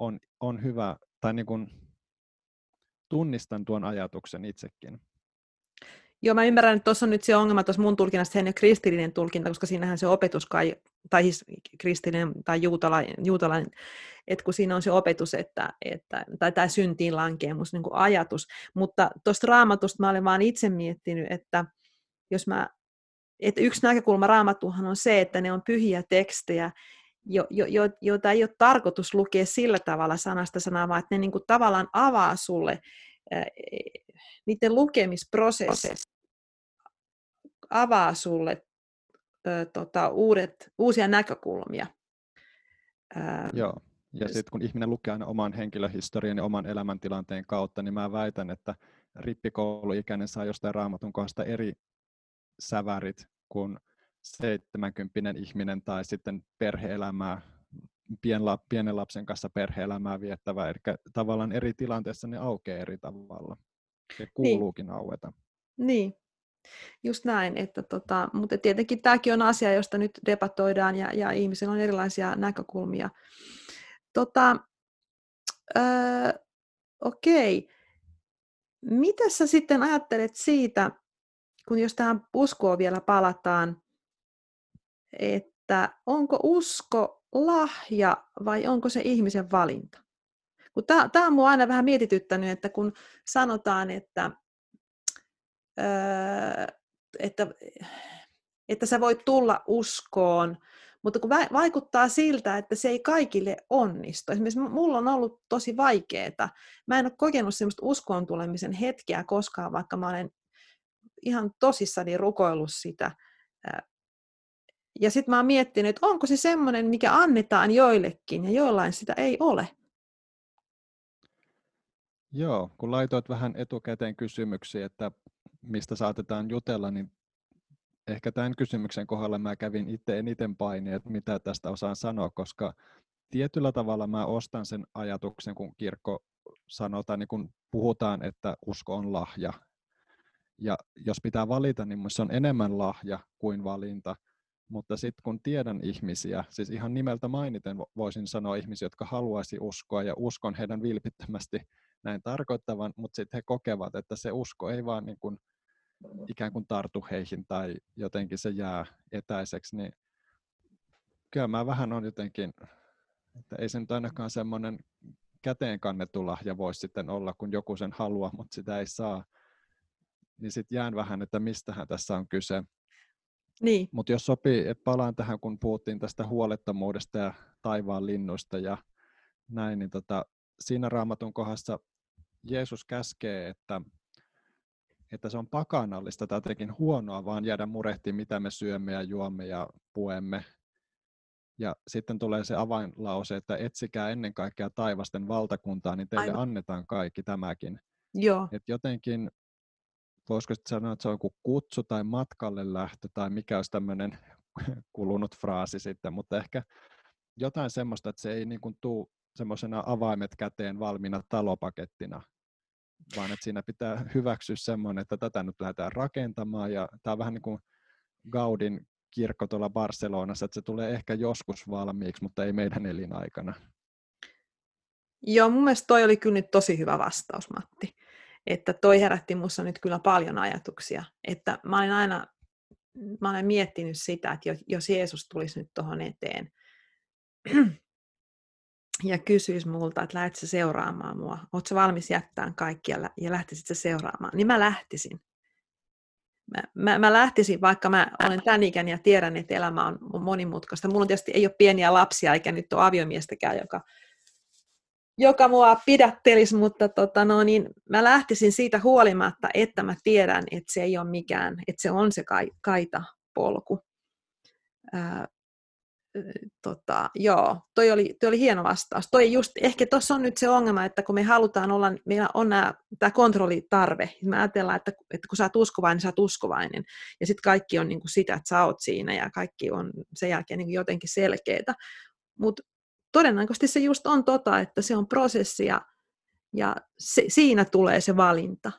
on, on hyvä, tai niin kuin tunnistan tuon ajatuksen itsekin. Joo, mä ymmärrän, että tuossa on nyt se ongelma tuossa mun tulkinnassa, se ei ole kristillinen tulkinta, koska siinähän se opetus kai, tai siis kristillinen tai juutalainen, juutalainen että kun siinä on se opetus, että, että tai tämä syntiin lankeemus, niin ajatus. Mutta tuosta raamatusta mä olen vaan itse miettinyt, että jos mä, että yksi näkökulma raamattuhan on se, että ne on pyhiä tekstejä, jo, jo, jo, joita ei ole tarkoitus lukea sillä tavalla sanasta sanaa, vaan että ne niin kuin tavallaan avaa sulle ää, niiden lukemisprosessi avaa sulle ää, tota, uudet, uusia näkökulmia. Ää, Joo. Ja sitten kun ihminen lukee aina oman henkilöhistorian ja oman elämäntilanteen kautta, niin mä väitän, että rippikouluikäinen saa jostain raamatun kohdasta eri sävärit kuin 70 ihminen tai sitten perheelämää, pienla, pienen lapsen kanssa perheelämää viettävä. Eli tavallaan eri tilanteissa ne aukeaa eri tavalla. Se niin. kuuluukin niin. aueta. Niin, just näin. Että tota, mutta tietenkin tämäkin on asia, josta nyt debatoidaan ja, ja ihmisillä on erilaisia näkökulmia. Tota, öö, okei. Mitä sä sitten ajattelet siitä, kun jos tähän uskoon vielä palataan, että onko usko lahja vai onko se ihmisen valinta? Tämä on minua aina vähän mietityttänyt, että kun sanotaan, että, öö, että, että sä voit tulla uskoon, mutta kun vaikuttaa siltä, että se ei kaikille onnistu. Esimerkiksi mulla on ollut tosi vaikeaa. Mä en ole kokenut semmoista uskoon tulemisen hetkeä koskaan, vaikka mä olen ihan tosissani rukoillut sitä ja sitten mä oon miettinyt, että onko se semmoinen, mikä annetaan joillekin ja joillain sitä ei ole. Joo, kun laitoit vähän etukäteen kysymyksiä, että mistä saatetaan jutella, niin ehkä tämän kysymyksen kohdalla mä kävin itse eniten painia, että mitä tästä osaan sanoa, koska tietyllä tavalla mä ostan sen ajatuksen, kun kirkko sanotaan, niin kun puhutaan, että usko on lahja. Ja jos pitää valita, niin se on enemmän lahja kuin valinta – mutta sitten kun tiedän ihmisiä, siis ihan nimeltä mainiten voisin sanoa ihmisiä, jotka haluaisi uskoa ja uskon heidän vilpittömästi näin tarkoittavan, mutta sitten he kokevat, että se usko ei vaan niin kuin ikään kuin tartu heihin tai jotenkin se jää etäiseksi, niin kyllä mä vähän on jotenkin, että ei se nyt ainakaan semmoinen käteen kannettu lahja voisi sitten olla, kun joku sen haluaa, mutta sitä ei saa, niin sitten jään vähän, että mistähän tässä on kyse. Niin. Mutta jos sopii, että palaan tähän, kun puhuttiin tästä huolettomuudesta ja taivaan linnuista ja näin, niin tota, siinä raamatun kohdassa Jeesus käskee, että, että se on pakanallista tai jotenkin huonoa vaan jäädä murehtiin, mitä me syömme ja juomme ja puemme. Ja sitten tulee se avainlause, että etsikää ennen kaikkea taivasten valtakuntaa, niin teille Aivan. annetaan kaikki tämäkin. Joo. Et jotenkin voisiko sanoa, että se on joku kutsu tai matkalle lähtö tai mikä olisi tämmöinen kulunut fraasi sitten, mutta ehkä jotain semmoista, että se ei niin kuin tuu semmoisena avaimet käteen valmiina talopakettina, vaan että siinä pitää hyväksyä semmoinen, että tätä nyt lähdetään rakentamaan ja tämä on vähän niin kuin Gaudin kirkko tuolla Barcelonassa, että se tulee ehkä joskus valmiiksi, mutta ei meidän elinaikana. Joo, mun mielestä toi oli kyllä nyt tosi hyvä vastaus, Matti. Että toi herätti minussa nyt kyllä paljon ajatuksia. Että mä olen aina mä olen miettinyt sitä, että jos Jeesus tulisi nyt tuohon eteen ja kysyisi multa, että lähdet seuraamaan mua, ootko valmis jättämään kaikkialla ja lähtisit se seuraamaan, niin mä lähtisin. Mä, mä, mä lähtisin, vaikka mä olen tämän ikäinen ja tiedän, että elämä on monimutkaista. Mulla on tietysti ei ole pieniä lapsia, eikä nyt ole aviomiestäkään, joka, joka mua pidättelisi, mutta tota, no, niin mä lähtisin siitä huolimatta, että mä tiedän, että se ei ole mikään, että se on se kaita polku. Ää, tota, joo, toi oli, toi oli hieno vastaus. Toi just, ehkä tuossa on nyt se ongelma, että kun me halutaan olla, meillä on tämä kontrollitarve. Me ajatellaan, että, että kun sä oot uskovainen, niin sä oot uskovainen. Ja sitten kaikki on niin kuin sitä, että sä oot siinä ja kaikki on sen jälkeen niin jotenkin selkeää. Mutta todennäköisesti se just on tota, että se on prosessi ja, ja se, siinä tulee se valinta.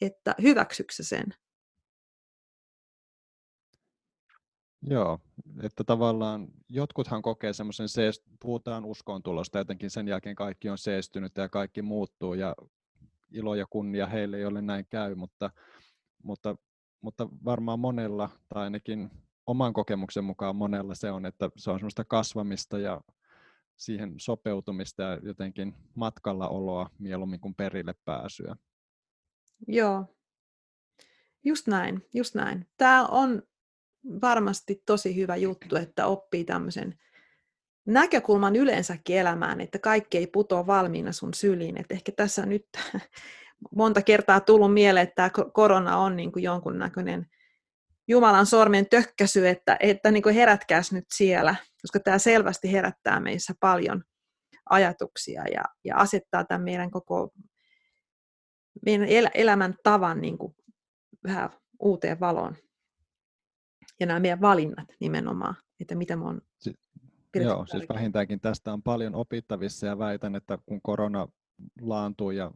Että hyväksyksä sen? Joo, että tavallaan jotkuthan kokee semmoisen, puhutaan uskoon tulosta, jotenkin sen jälkeen kaikki on seestynyt ja kaikki muuttuu ja ilo ja kunnia heille, joille näin käy, mutta, mutta, mutta varmaan monella, tai ainakin oman kokemuksen mukaan monella se on, että se on semmoista kasvamista ja siihen sopeutumista ja jotenkin matkalla oloa mieluummin kuin perille pääsyä. Joo, just näin, just näin. Tämä on varmasti tosi hyvä juttu, että oppii tämmöisen näkökulman yleensäkin elämään, että kaikki ei putoa valmiina sun syliin. Et ehkä tässä nyt monta kertaa tullut mieleen, että tämä korona on niin kuin jonkunnäköinen Jumalan sormen tökkäsy, että, että niin kuin herätkääs nyt siellä, koska tämä selvästi herättää meissä paljon ajatuksia ja, ja asettaa tämän meidän koko meidän el- elämän tavan niin kuin vähän uuteen valoon. Ja nämä meidän valinnat nimenomaan, että mitä me on si- Joo, siis vähintäänkin tästä on paljon opittavissa ja väitän, että kun korona laantuu ja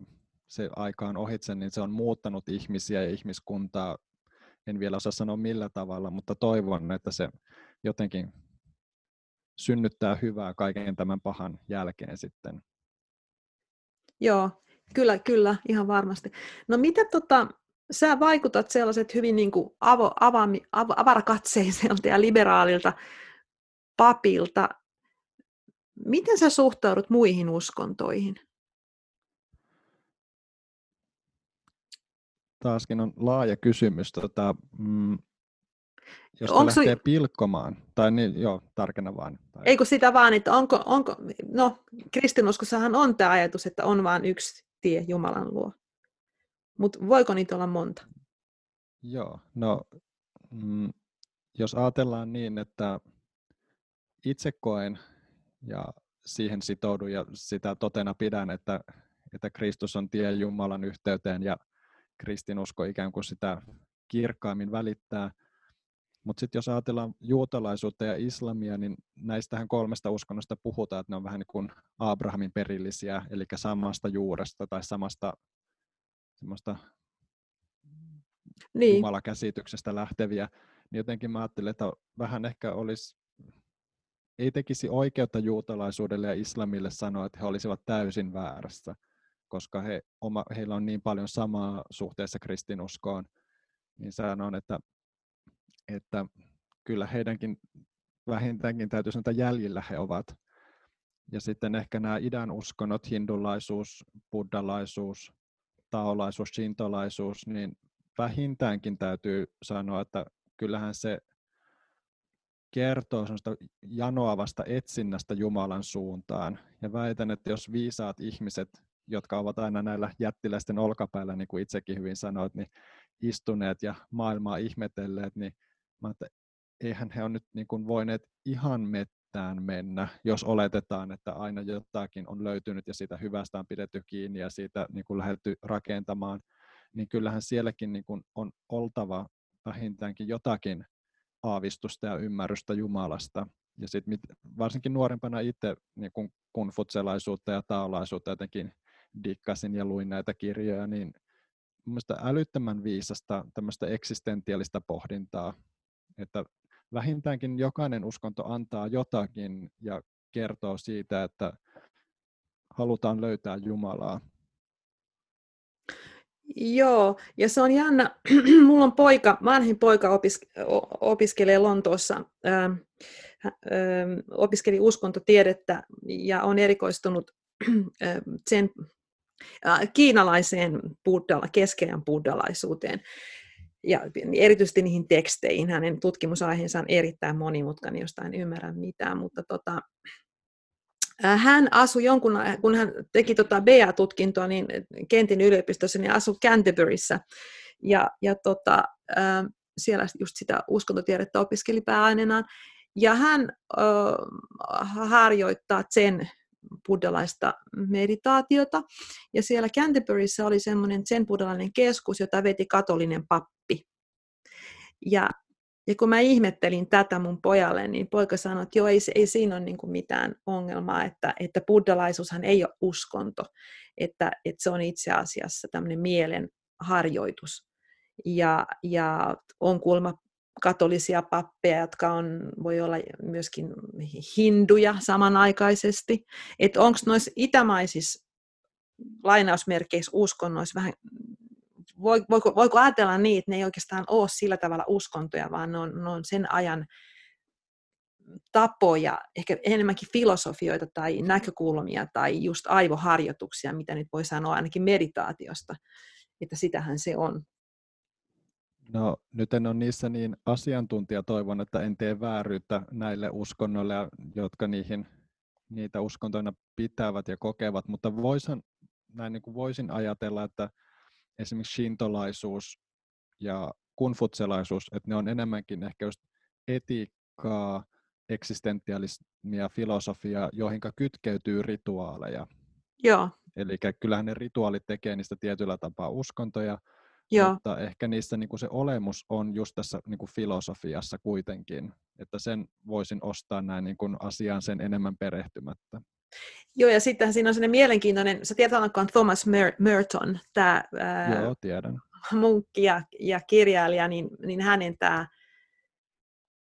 se aika on ohitse, niin se on muuttanut ihmisiä ja ihmiskuntaa en vielä osaa sanoa millä tavalla, mutta toivon, että se jotenkin synnyttää hyvää kaiken tämän pahan jälkeen sitten. Joo, kyllä, kyllä, ihan varmasti. No mitä tota, sä vaikutat sellaiset hyvin niin kuin avo, avami, av, avarakatseiselta ja liberaalilta papilta. Miten sä suhtaudut muihin uskontoihin? Taaskin on laaja kysymys. Tota, mm, jos onko lähtee su... pilkkomaan, tai niin, joo, tarkenna vaan. Tai... Ei kun sitä vaan, että onko, onko no kristinuskossahan on tämä ajatus, että on vain yksi tie Jumalan luo. Mutta voiko niitä olla monta? Joo, no mm, jos ajatellaan niin, että itse koen ja siihen sitoudun ja sitä totena pidän, että, että Kristus on tie Jumalan yhteyteen ja kristinusko ikään kuin sitä kirkkaammin välittää. Mutta sitten jos ajatellaan juutalaisuutta ja islamia, niin näistähän kolmesta uskonnosta puhutaan, että ne on vähän niin kuin Abrahamin perillisiä, eli samasta juuresta tai samasta semmoista niin. jumalakäsityksestä lähteviä. Niin jotenkin mä ajattelin, että vähän ehkä olisi, ei tekisi oikeutta juutalaisuudelle ja islamille sanoa, että he olisivat täysin väärässä koska he, oma, heillä on niin paljon samaa suhteessa kristinuskoon, niin sanon, että, että kyllä heidänkin vähintäänkin täytyy sanoa, että jäljillä he ovat. Ja sitten ehkä nämä idän uskonnot, hindulaisuus, buddhalaisuus, taolaisuus, shintolaisuus, niin vähintäänkin täytyy sanoa, että kyllähän se kertoo sellaista janoavasta etsinnästä Jumalan suuntaan. Ja väitän, että jos viisaat ihmiset jotka ovat aina näillä jättiläisten olkapäällä, niin kuin itsekin hyvin sanoit, niin istuneet ja maailmaa ihmetelleet, niin mä että eihän he ole nyt niin kuin voineet ihan mettään mennä, jos oletetaan, että aina jotakin on löytynyt ja siitä hyvästä on pidetty kiinni ja siitä niin kuin lähdetty rakentamaan, niin kyllähän sielläkin niin kuin on oltava vähintäänkin jotakin aavistusta ja ymmärrystä Jumalasta. Ja sitten varsinkin nuorempana itse niin kun kunfutselaisuutta ja taolaisuutta jotenkin dikkasin ja luin näitä kirjoja, niin mielestäni älyttömän viisasta tämmöistä eksistentiaalista pohdintaa, että vähintäänkin jokainen uskonto antaa jotakin ja kertoo siitä, että halutaan löytää Jumalaa. Joo, ja se on jännä. Mulla on poika, vanhin poika opiske- opiskelee Lontoossa, ähm, ähm, opiskeli uskontotiedettä ja on erikoistunut ähm, sen kiinalaiseen buddala, keskeään buddalaisuuteen ja erityisesti niihin teksteihin. Hänen tutkimusaiheensa on erittäin monimutkainen, josta en ymmärrä mitään, mutta tota, hän asui jonkun, kun hän teki tota BA-tutkintoa niin Kentin yliopistossa, niin asui Canterburyssä. Ja, ja tota, siellä just sitä uskontotiedettä opiskeli pääaineenaan. Ja hän ö, harjoittaa sen buddhalaista meditaatiota. Ja siellä Canterburyssä oli semmoinen sen buddhalainen keskus, jota veti katolinen pappi. Ja ja kun mä ihmettelin tätä mun pojalle, niin poika sanoi, että joo, ei, ei siinä ole niin mitään ongelmaa, että, että buddhalaisuushan ei ole uskonto, että, että se on itse asiassa tämmöinen mielen harjoitus. Ja, ja on kuulemma katolisia pappeja, jotka on, voi olla myöskin hinduja samanaikaisesti. Että onko noissa itämaisissa lainausmerkeissä uskonnoissa vähän voiko, voiko ajatella niin, että ne ei oikeastaan ole sillä tavalla uskontoja, vaan ne on, ne on sen ajan tapoja, ehkä enemmänkin filosofioita tai näkökulmia tai just aivoharjoituksia, mitä nyt voi sanoa ainakin meditaatiosta, että sitähän se on. No nyt en ole niissä niin asiantuntija, toivon, että en tee vääryyttä näille uskonnoille, jotka niihin, niitä uskontoina pitävät ja kokevat, mutta voisin, näin niin kuin voisin ajatella, että esimerkiksi shintolaisuus ja kunfutselaisuus, että ne on enemmänkin ehkä just etiikkaa, eksistentialismia, filosofiaa, joihin kytkeytyy rituaaleja. Joo. Eli kyllähän ne rituaalit tekee niistä tietyllä tapaa uskontoja, Joo. mutta ehkä niissä niin kuin se olemus on just tässä niin kuin filosofiassa kuitenkin, että sen voisin ostaa näin niin kuin asiaan sen enemmän perehtymättä. Joo, ja sitten siinä on sellainen mielenkiintoinen, sä tiedät, on Thomas Mer- Merton, tämä Joo, tiedän. munkki ja, ja kirjailija, niin, niin hänen tämä,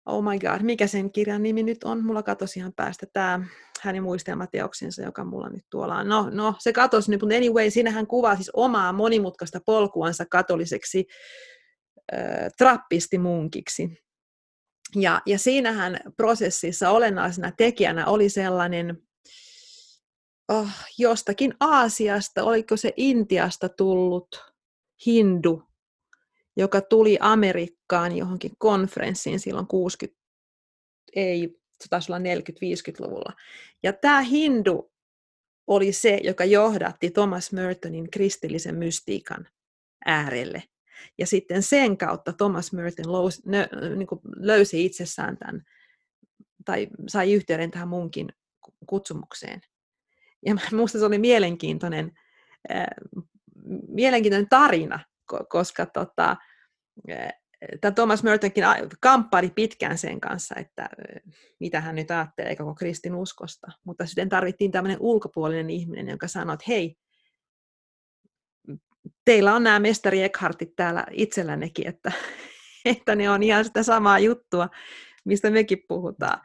oh my god, mikä sen kirjan nimi nyt on, mulla katosi ihan päästä, tämä hänen muistelmateoksensa, joka mulla nyt tuolla on. No, no se katosi nyt, mutta anyway, siinä hän kuvaa siis omaa monimutkaista polkuansa katoliseksi äh, trappistimunkiksi. Ja, ja siinähän prosessissa olennaisena tekijänä oli sellainen oh, jostakin Aasiasta, oliko se Intiasta tullut hindu, joka tuli Amerikkaan johonkin konferenssiin silloin 60, ei, se taisi olla 40-50-luvulla. Ja tämä hindu oli se, joka johdatti Thomas Mertonin kristillisen mystiikan äärelle. Ja sitten sen kautta Thomas Merton löysi, niin löysi itsessään tämän, tai sai yhteyden tähän munkin kutsumukseen. Ja minusta se oli mielenkiintoinen, äh, mielenkiintoinen tarina, koska tota, äh, tämä Thomas Mertonkin kamppaili pitkään sen kanssa, että äh, mitä hän nyt ajattelee koko kristinuskosta. Mutta sitten tarvittiin tämmöinen ulkopuolinen ihminen, joka sanoi, että hei, teillä on nämä mestari Eckhartit täällä itsellännekin, että, että ne on ihan sitä samaa juttua, mistä mekin puhutaan.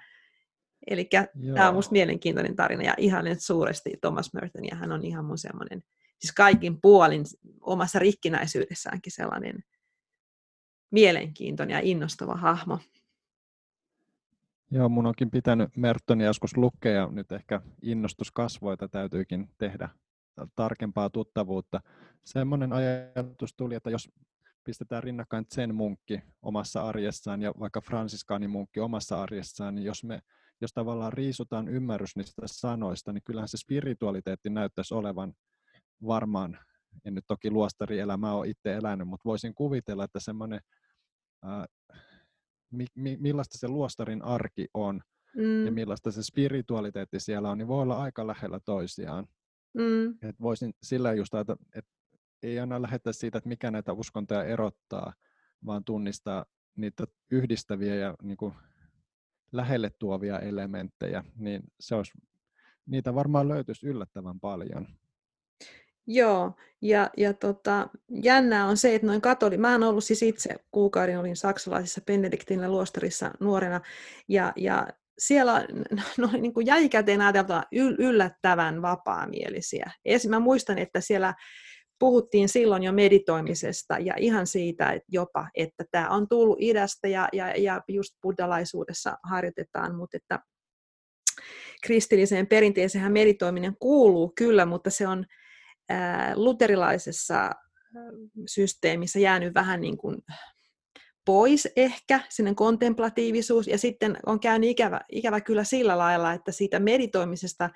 Eli tämä on minusta mielenkiintoinen tarina ja ihan suuresti Thomas Merton, ja hän on ihan mun semmoinen, siis kaikin puolin omassa rikkinäisyydessäänkin sellainen mielenkiintoinen ja innostava hahmo. Joo, mun onkin pitänyt Mertonia joskus lukea ja nyt ehkä innostus kasvoi, että täytyykin tehdä tarkempaa tuttavuutta. Semmoinen ajatus tuli, että jos pistetään rinnakkain sen munkki omassa arjessaan ja vaikka munkki omassa arjessaan, niin jos me jos tavallaan riisutaan ymmärrys niistä sanoista, niin kyllähän se spiritualiteetti näyttäisi olevan varmaan, en nyt toki luostarielämää ole itse elänyt, mutta voisin kuvitella, että semmoinen, äh, mi, mi, millaista se luostarin arki on mm. ja millaista se spiritualiteetti siellä on, niin voi olla aika lähellä toisiaan. Mm. Et voisin sillä just että ei aina lähetä siitä, että mikä näitä uskontoja erottaa, vaan tunnistaa niitä yhdistäviä ja niin kuin lähelle tuovia elementtejä, niin se olisi, niitä varmaan löytyisi yllättävän paljon. Joo, ja, ja tota, jännää on se, että noin katoli, mä oon ollut siis itse kuukauden, olin saksalaisessa Benediktinillä luostarissa nuorena, ja, ja siellä no, niin kuin jäi käteen ajateltuna yllättävän vapaamielisiä. Esim. Mä muistan, että siellä puhuttiin silloin jo meditoimisesta ja ihan siitä että jopa, että tämä on tullut idästä ja, ja, ja just buddhalaisuudessa harjoitetaan, mutta että kristilliseen perinteeseen meditoiminen kuuluu kyllä, mutta se on luterilaisessa systeemissä jäänyt vähän niin kuin pois ehkä, sinne kontemplatiivisuus, ja sitten on käynyt ikävä, ikävä kyllä sillä lailla, että siitä meditoimisesta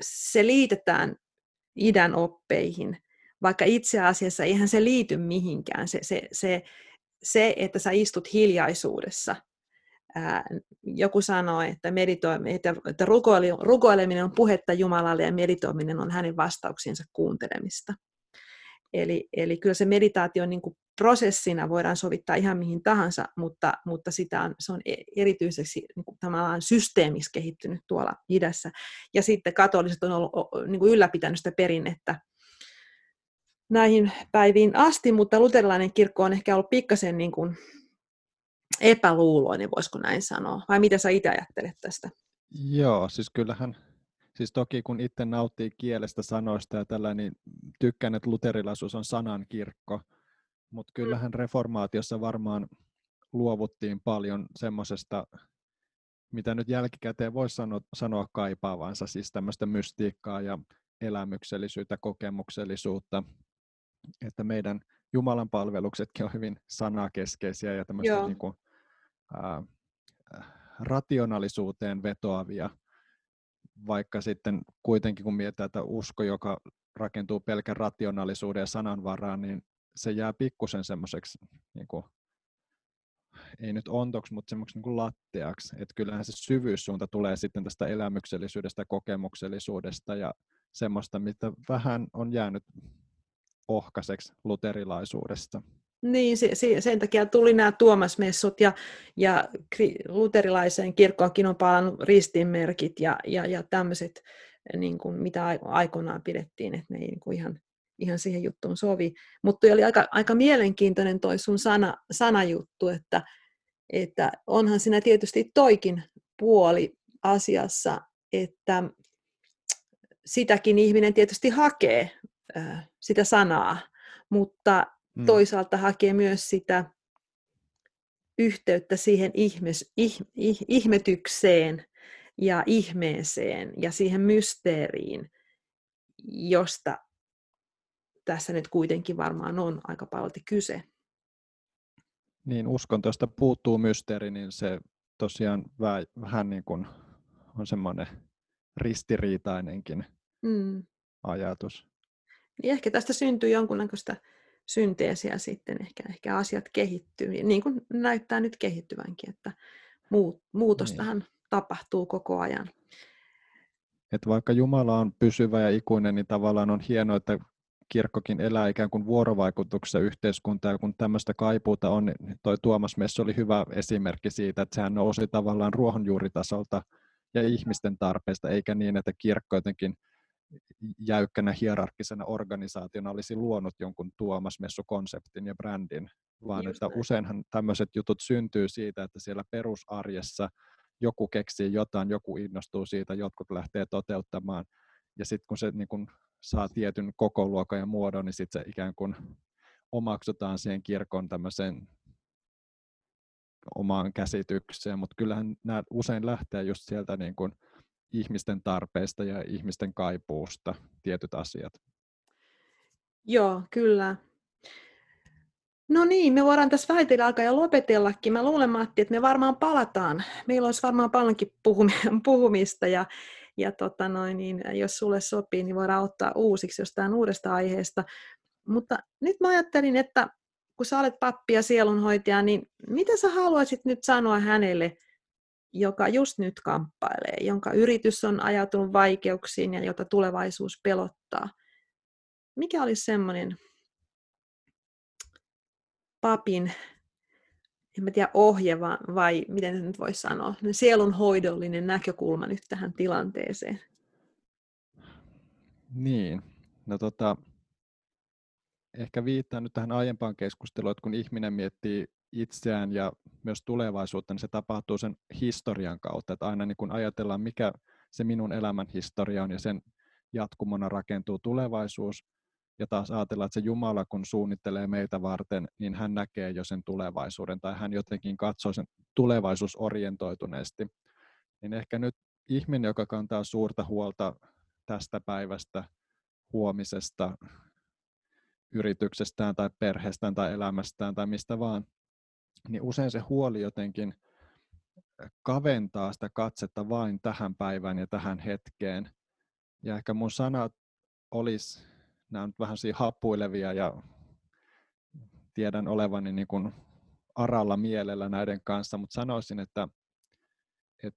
se liitetään idän oppeihin, vaikka itse asiassa eihän se liity mihinkään. Se, se, se, se että sä istut hiljaisuudessa. Ää, joku sanoi, että, meditoimi, että, että rukoileminen on puhetta Jumalalle ja meditoiminen on hänen vastauksiensa kuuntelemista. Eli, eli kyllä se meditaatio niin kuin prosessina voidaan sovittaa ihan mihin tahansa, mutta, mutta sitä on, se on e, erityiseksi niin kuin systeemiksi kehittynyt tuolla idässä. Ja sitten katoliset on ollut, niin kuin ylläpitänyt sitä perinnettä näihin päiviin asti, mutta luterilainen kirkko on ehkä ollut pikkasen niin kuin epäluuloinen, voisiko näin sanoa. Vai mitä sä itse ajattelet tästä? Joo, siis kyllähän Siis toki kun itse nauttii kielestä sanoista ja tällä, niin tykkään, että luterilaisuus on sanan kirkko, mutta mm. kyllähän reformaatiossa varmaan luovuttiin paljon semmoisesta, mitä nyt jälkikäteen voisi sanoa, sanoa kaipaavansa, siis tämmöistä mystiikkaa ja elämyksellisyyttä, kokemuksellisuutta, että meidän Jumalan palveluksetkin on hyvin sanakeskeisiä ja tämmöistä niin kuin, rationaalisuuteen vetoavia, vaikka sitten kuitenkin kun mietitään, että usko, joka rakentuu pelkän rationaalisuuden ja sanan varaan, niin se jää pikkusen semmoiseksi, niin kuin, ei nyt ontoksi, mutta semmoiseksi niin latteaksi. Että kyllähän se syvyyssuunta tulee sitten tästä elämyksellisyydestä kokemuksellisuudesta ja semmoista, mitä vähän on jäänyt ohkaiseksi luterilaisuudesta. Niin, se, se, sen takia tuli nämä Tuomasmessut ja, ja luterilaiseen kirkkoonkin on palannut ristinmerkit ja, ja, ja tämmöiset, niin kuin, mitä aikoinaan pidettiin, että ne ei niin kuin ihan, ihan siihen juttuun sovi. Mutta oli aika, aika mielenkiintoinen toi sun sana, sanajuttu, että, että onhan siinä tietysti toikin puoli asiassa, että sitäkin ihminen tietysti hakee, sitä sanaa, mutta mm. toisaalta hakee myös sitä yhteyttä siihen ihmes, ih, ih, ihmetykseen ja ihmeeseen ja siihen mysteeriin, josta tässä nyt kuitenkin varmaan on aika paljon kyse. Niin, uskontosta puuttuu mysteeri, niin se tosiaan vähän niin kuin on semmoinen ristiriitainenkin mm. ajatus. Niin ehkä tästä syntyy jonkunnäköistä synteesiä sitten, ehkä, ehkä asiat kehittyy, niin kuin näyttää nyt kehittyvänkin, että muutostahan niin. tapahtuu koko ajan. Että vaikka Jumala on pysyvä ja ikuinen, niin tavallaan on hienoa, että kirkkokin elää ikään kuin vuorovaikutuksessa yhteiskuntaa, ja kun tämmöistä kaipuuta on, niin toi Tuomas Messi oli hyvä esimerkki siitä, että sehän nousi tavallaan ruohonjuuritasolta ja ihmisten tarpeista, eikä niin, että kirkko jotenkin jäykkänä hierarkkisena organisaationa olisi luonut jonkun Tuomas Messu-konseptin ja brändin, vaan Just että näin. useinhan tämmöiset jutut syntyy siitä, että siellä perusarjessa joku keksii jotain, joku innostuu siitä, jotkut lähtee toteuttamaan, ja sitten kun se niin kun saa tietyn kokoluokan ja muodon, niin sitten se ikään kuin omaksutaan siihen kirkon tämmöiseen omaan käsitykseen, mutta kyllähän nämä usein lähtee just sieltä niin kuin ihmisten tarpeista ja ihmisten kaipuusta tietyt asiat. Joo, kyllä. No niin, me voidaan tässä väitellä alkaa jo lopetellakin. Mä luulen, Matti, että me varmaan palataan. Meillä olisi varmaan paljonkin puhumista ja, ja tota noin, niin jos sulle sopii, niin voidaan ottaa uusiksi jostain uudesta aiheesta. Mutta nyt mä ajattelin, että kun sä olet pappi ja sielunhoitaja, niin mitä sä haluaisit nyt sanoa hänelle, joka just nyt kamppailee, jonka yritys on ajautunut vaikeuksiin ja jota tulevaisuus pelottaa. Mikä olisi semmoinen papin en mä tiedä, ohje vai, vai miten se nyt voisi sanoa, sielunhoidollinen näkökulma nyt tähän tilanteeseen? Niin, no tota, ehkä viittaan nyt tähän aiempaan keskusteluun, että kun ihminen miettii itseään ja myös tulevaisuutta, niin se tapahtuu sen historian kautta. Että aina niin kun ajatellaan, mikä se minun elämän historia on ja sen jatkumona rakentuu tulevaisuus. Ja taas ajatellaan, että se Jumala, kun suunnittelee meitä varten, niin hän näkee jo sen tulevaisuuden tai hän jotenkin katsoo sen tulevaisuusorientoituneesti. Niin ehkä nyt ihminen, joka kantaa suurta huolta tästä päivästä, huomisesta, yrityksestään tai perheestään tai elämästään tai mistä vaan, niin usein se huoli jotenkin kaventaa sitä katsetta vain tähän päivään ja tähän hetkeen. Ja ehkä mun sanat olisi, nämä nyt vähän siinä happuilevia ja tiedän olevani niin kuin aralla mielellä näiden kanssa, mutta sanoisin, että et,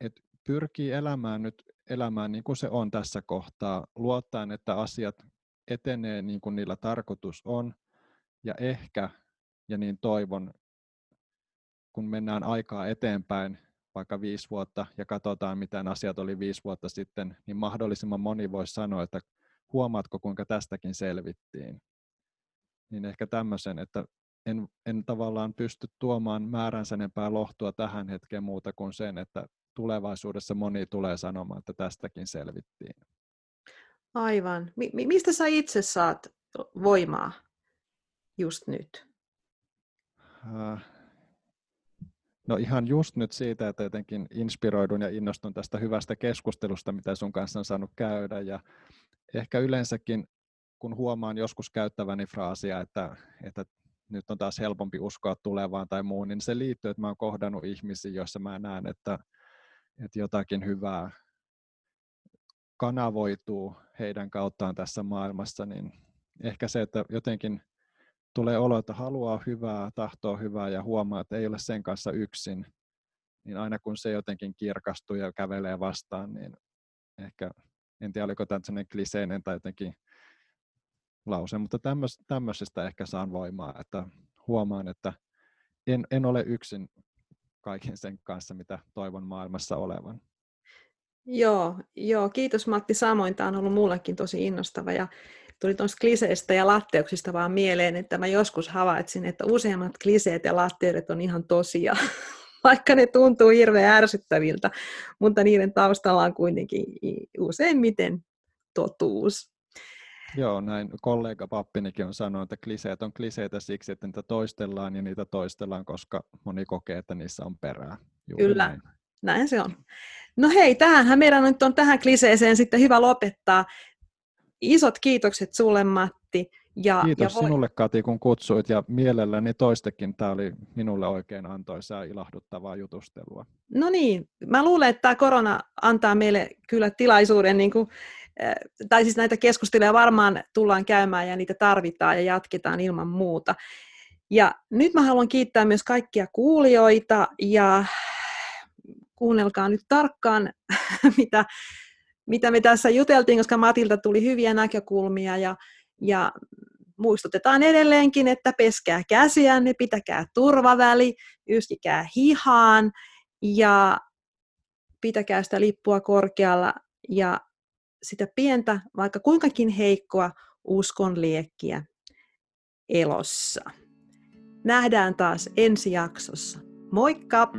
et pyrkii elämään nyt elämään niin kuin se on tässä kohtaa, luottaen, että asiat etenee niin kuin niillä tarkoitus on, ja ehkä, ja niin toivon, kun mennään aikaa eteenpäin, vaikka viisi vuotta, ja katsotaan, miten asiat oli viisi vuotta sitten, niin mahdollisimman moni voisi sanoa, että huomaatko, kuinka tästäkin selvittiin. Niin ehkä tämmöisen, että en, en tavallaan pysty tuomaan määränsä enempää lohtua tähän hetkeen muuta kuin sen, että tulevaisuudessa moni tulee sanomaan, että tästäkin selvittiin. Aivan. Mi- mistä sä itse saat voimaa just nyt? Äh, no ihan just nyt siitä, että jotenkin inspiroidun ja innostun tästä hyvästä keskustelusta, mitä sun kanssa on saanut käydä. Ja ehkä yleensäkin, kun huomaan joskus käyttäväni fraasia, että, että nyt on taas helpompi uskoa tulevaan tai muun, niin se liittyy, että mä oon kohdannut ihmisiä, joissa mä näen, että, että jotakin hyvää kanavoituu heidän kauttaan tässä maailmassa, niin ehkä se, että jotenkin tulee olo, että haluaa hyvää, tahtoo hyvää ja huomaa, että ei ole sen kanssa yksin, niin aina kun se jotenkin kirkastuu ja kävelee vastaan, niin ehkä, en tiedä oliko tämä sellainen kliseinen tai jotenkin lause, mutta tämmöisestä ehkä saan voimaa, että huomaan, että en, en ole yksin kaiken sen kanssa, mitä toivon maailmassa olevan. Joo, joo, kiitos Matti samoin. Tämä on ollut mullekin tosi innostava ja tuli tuosta kliseistä ja latteuksista vaan mieleen, että mä joskus havaitsin, että useimmat kliseet ja latteudet on ihan tosia, vaikka ne tuntuu hirveän ärsyttäviltä, mutta niiden taustalla on kuitenkin useimmiten totuus. Joo, näin kollega Pappinikin on sanonut, että kliseet on kliseitä siksi, että niitä toistellaan ja niitä toistellaan, koska moni kokee, että niissä on perää. Juuri Kyllä, näin. näin se on. No hei, tähänhän meidän nyt on tähän kliseeseen sitten hyvä lopettaa. Isot kiitokset sulle Matti. Ja, Kiitos ja voi... sinulle Kati, kun kutsuit ja mielelläni toistekin. Tämä oli minulle oikein antoisaa ilahduttavaa jutustelua. No niin, mä luulen, että tämä korona antaa meille kyllä tilaisuuden, niin kuin, eh, tai siis näitä keskusteluja varmaan tullaan käymään ja niitä tarvitaan ja jatketaan ilman muuta. Ja nyt mä haluan kiittää myös kaikkia kuulijoita ja kuunnelkaa nyt tarkkaan, mitä, mitä me tässä juteltiin, koska Matilta tuli hyviä näkökulmia ja, ja muistutetaan edelleenkin, että peskää käsiänne, pitäkää turvaväli, yskikää hihaan ja pitäkää sitä lippua korkealla ja sitä pientä, vaikka kuinkakin heikkoa uskon liekkiä elossa. Nähdään taas ensi jaksossa. Moikka!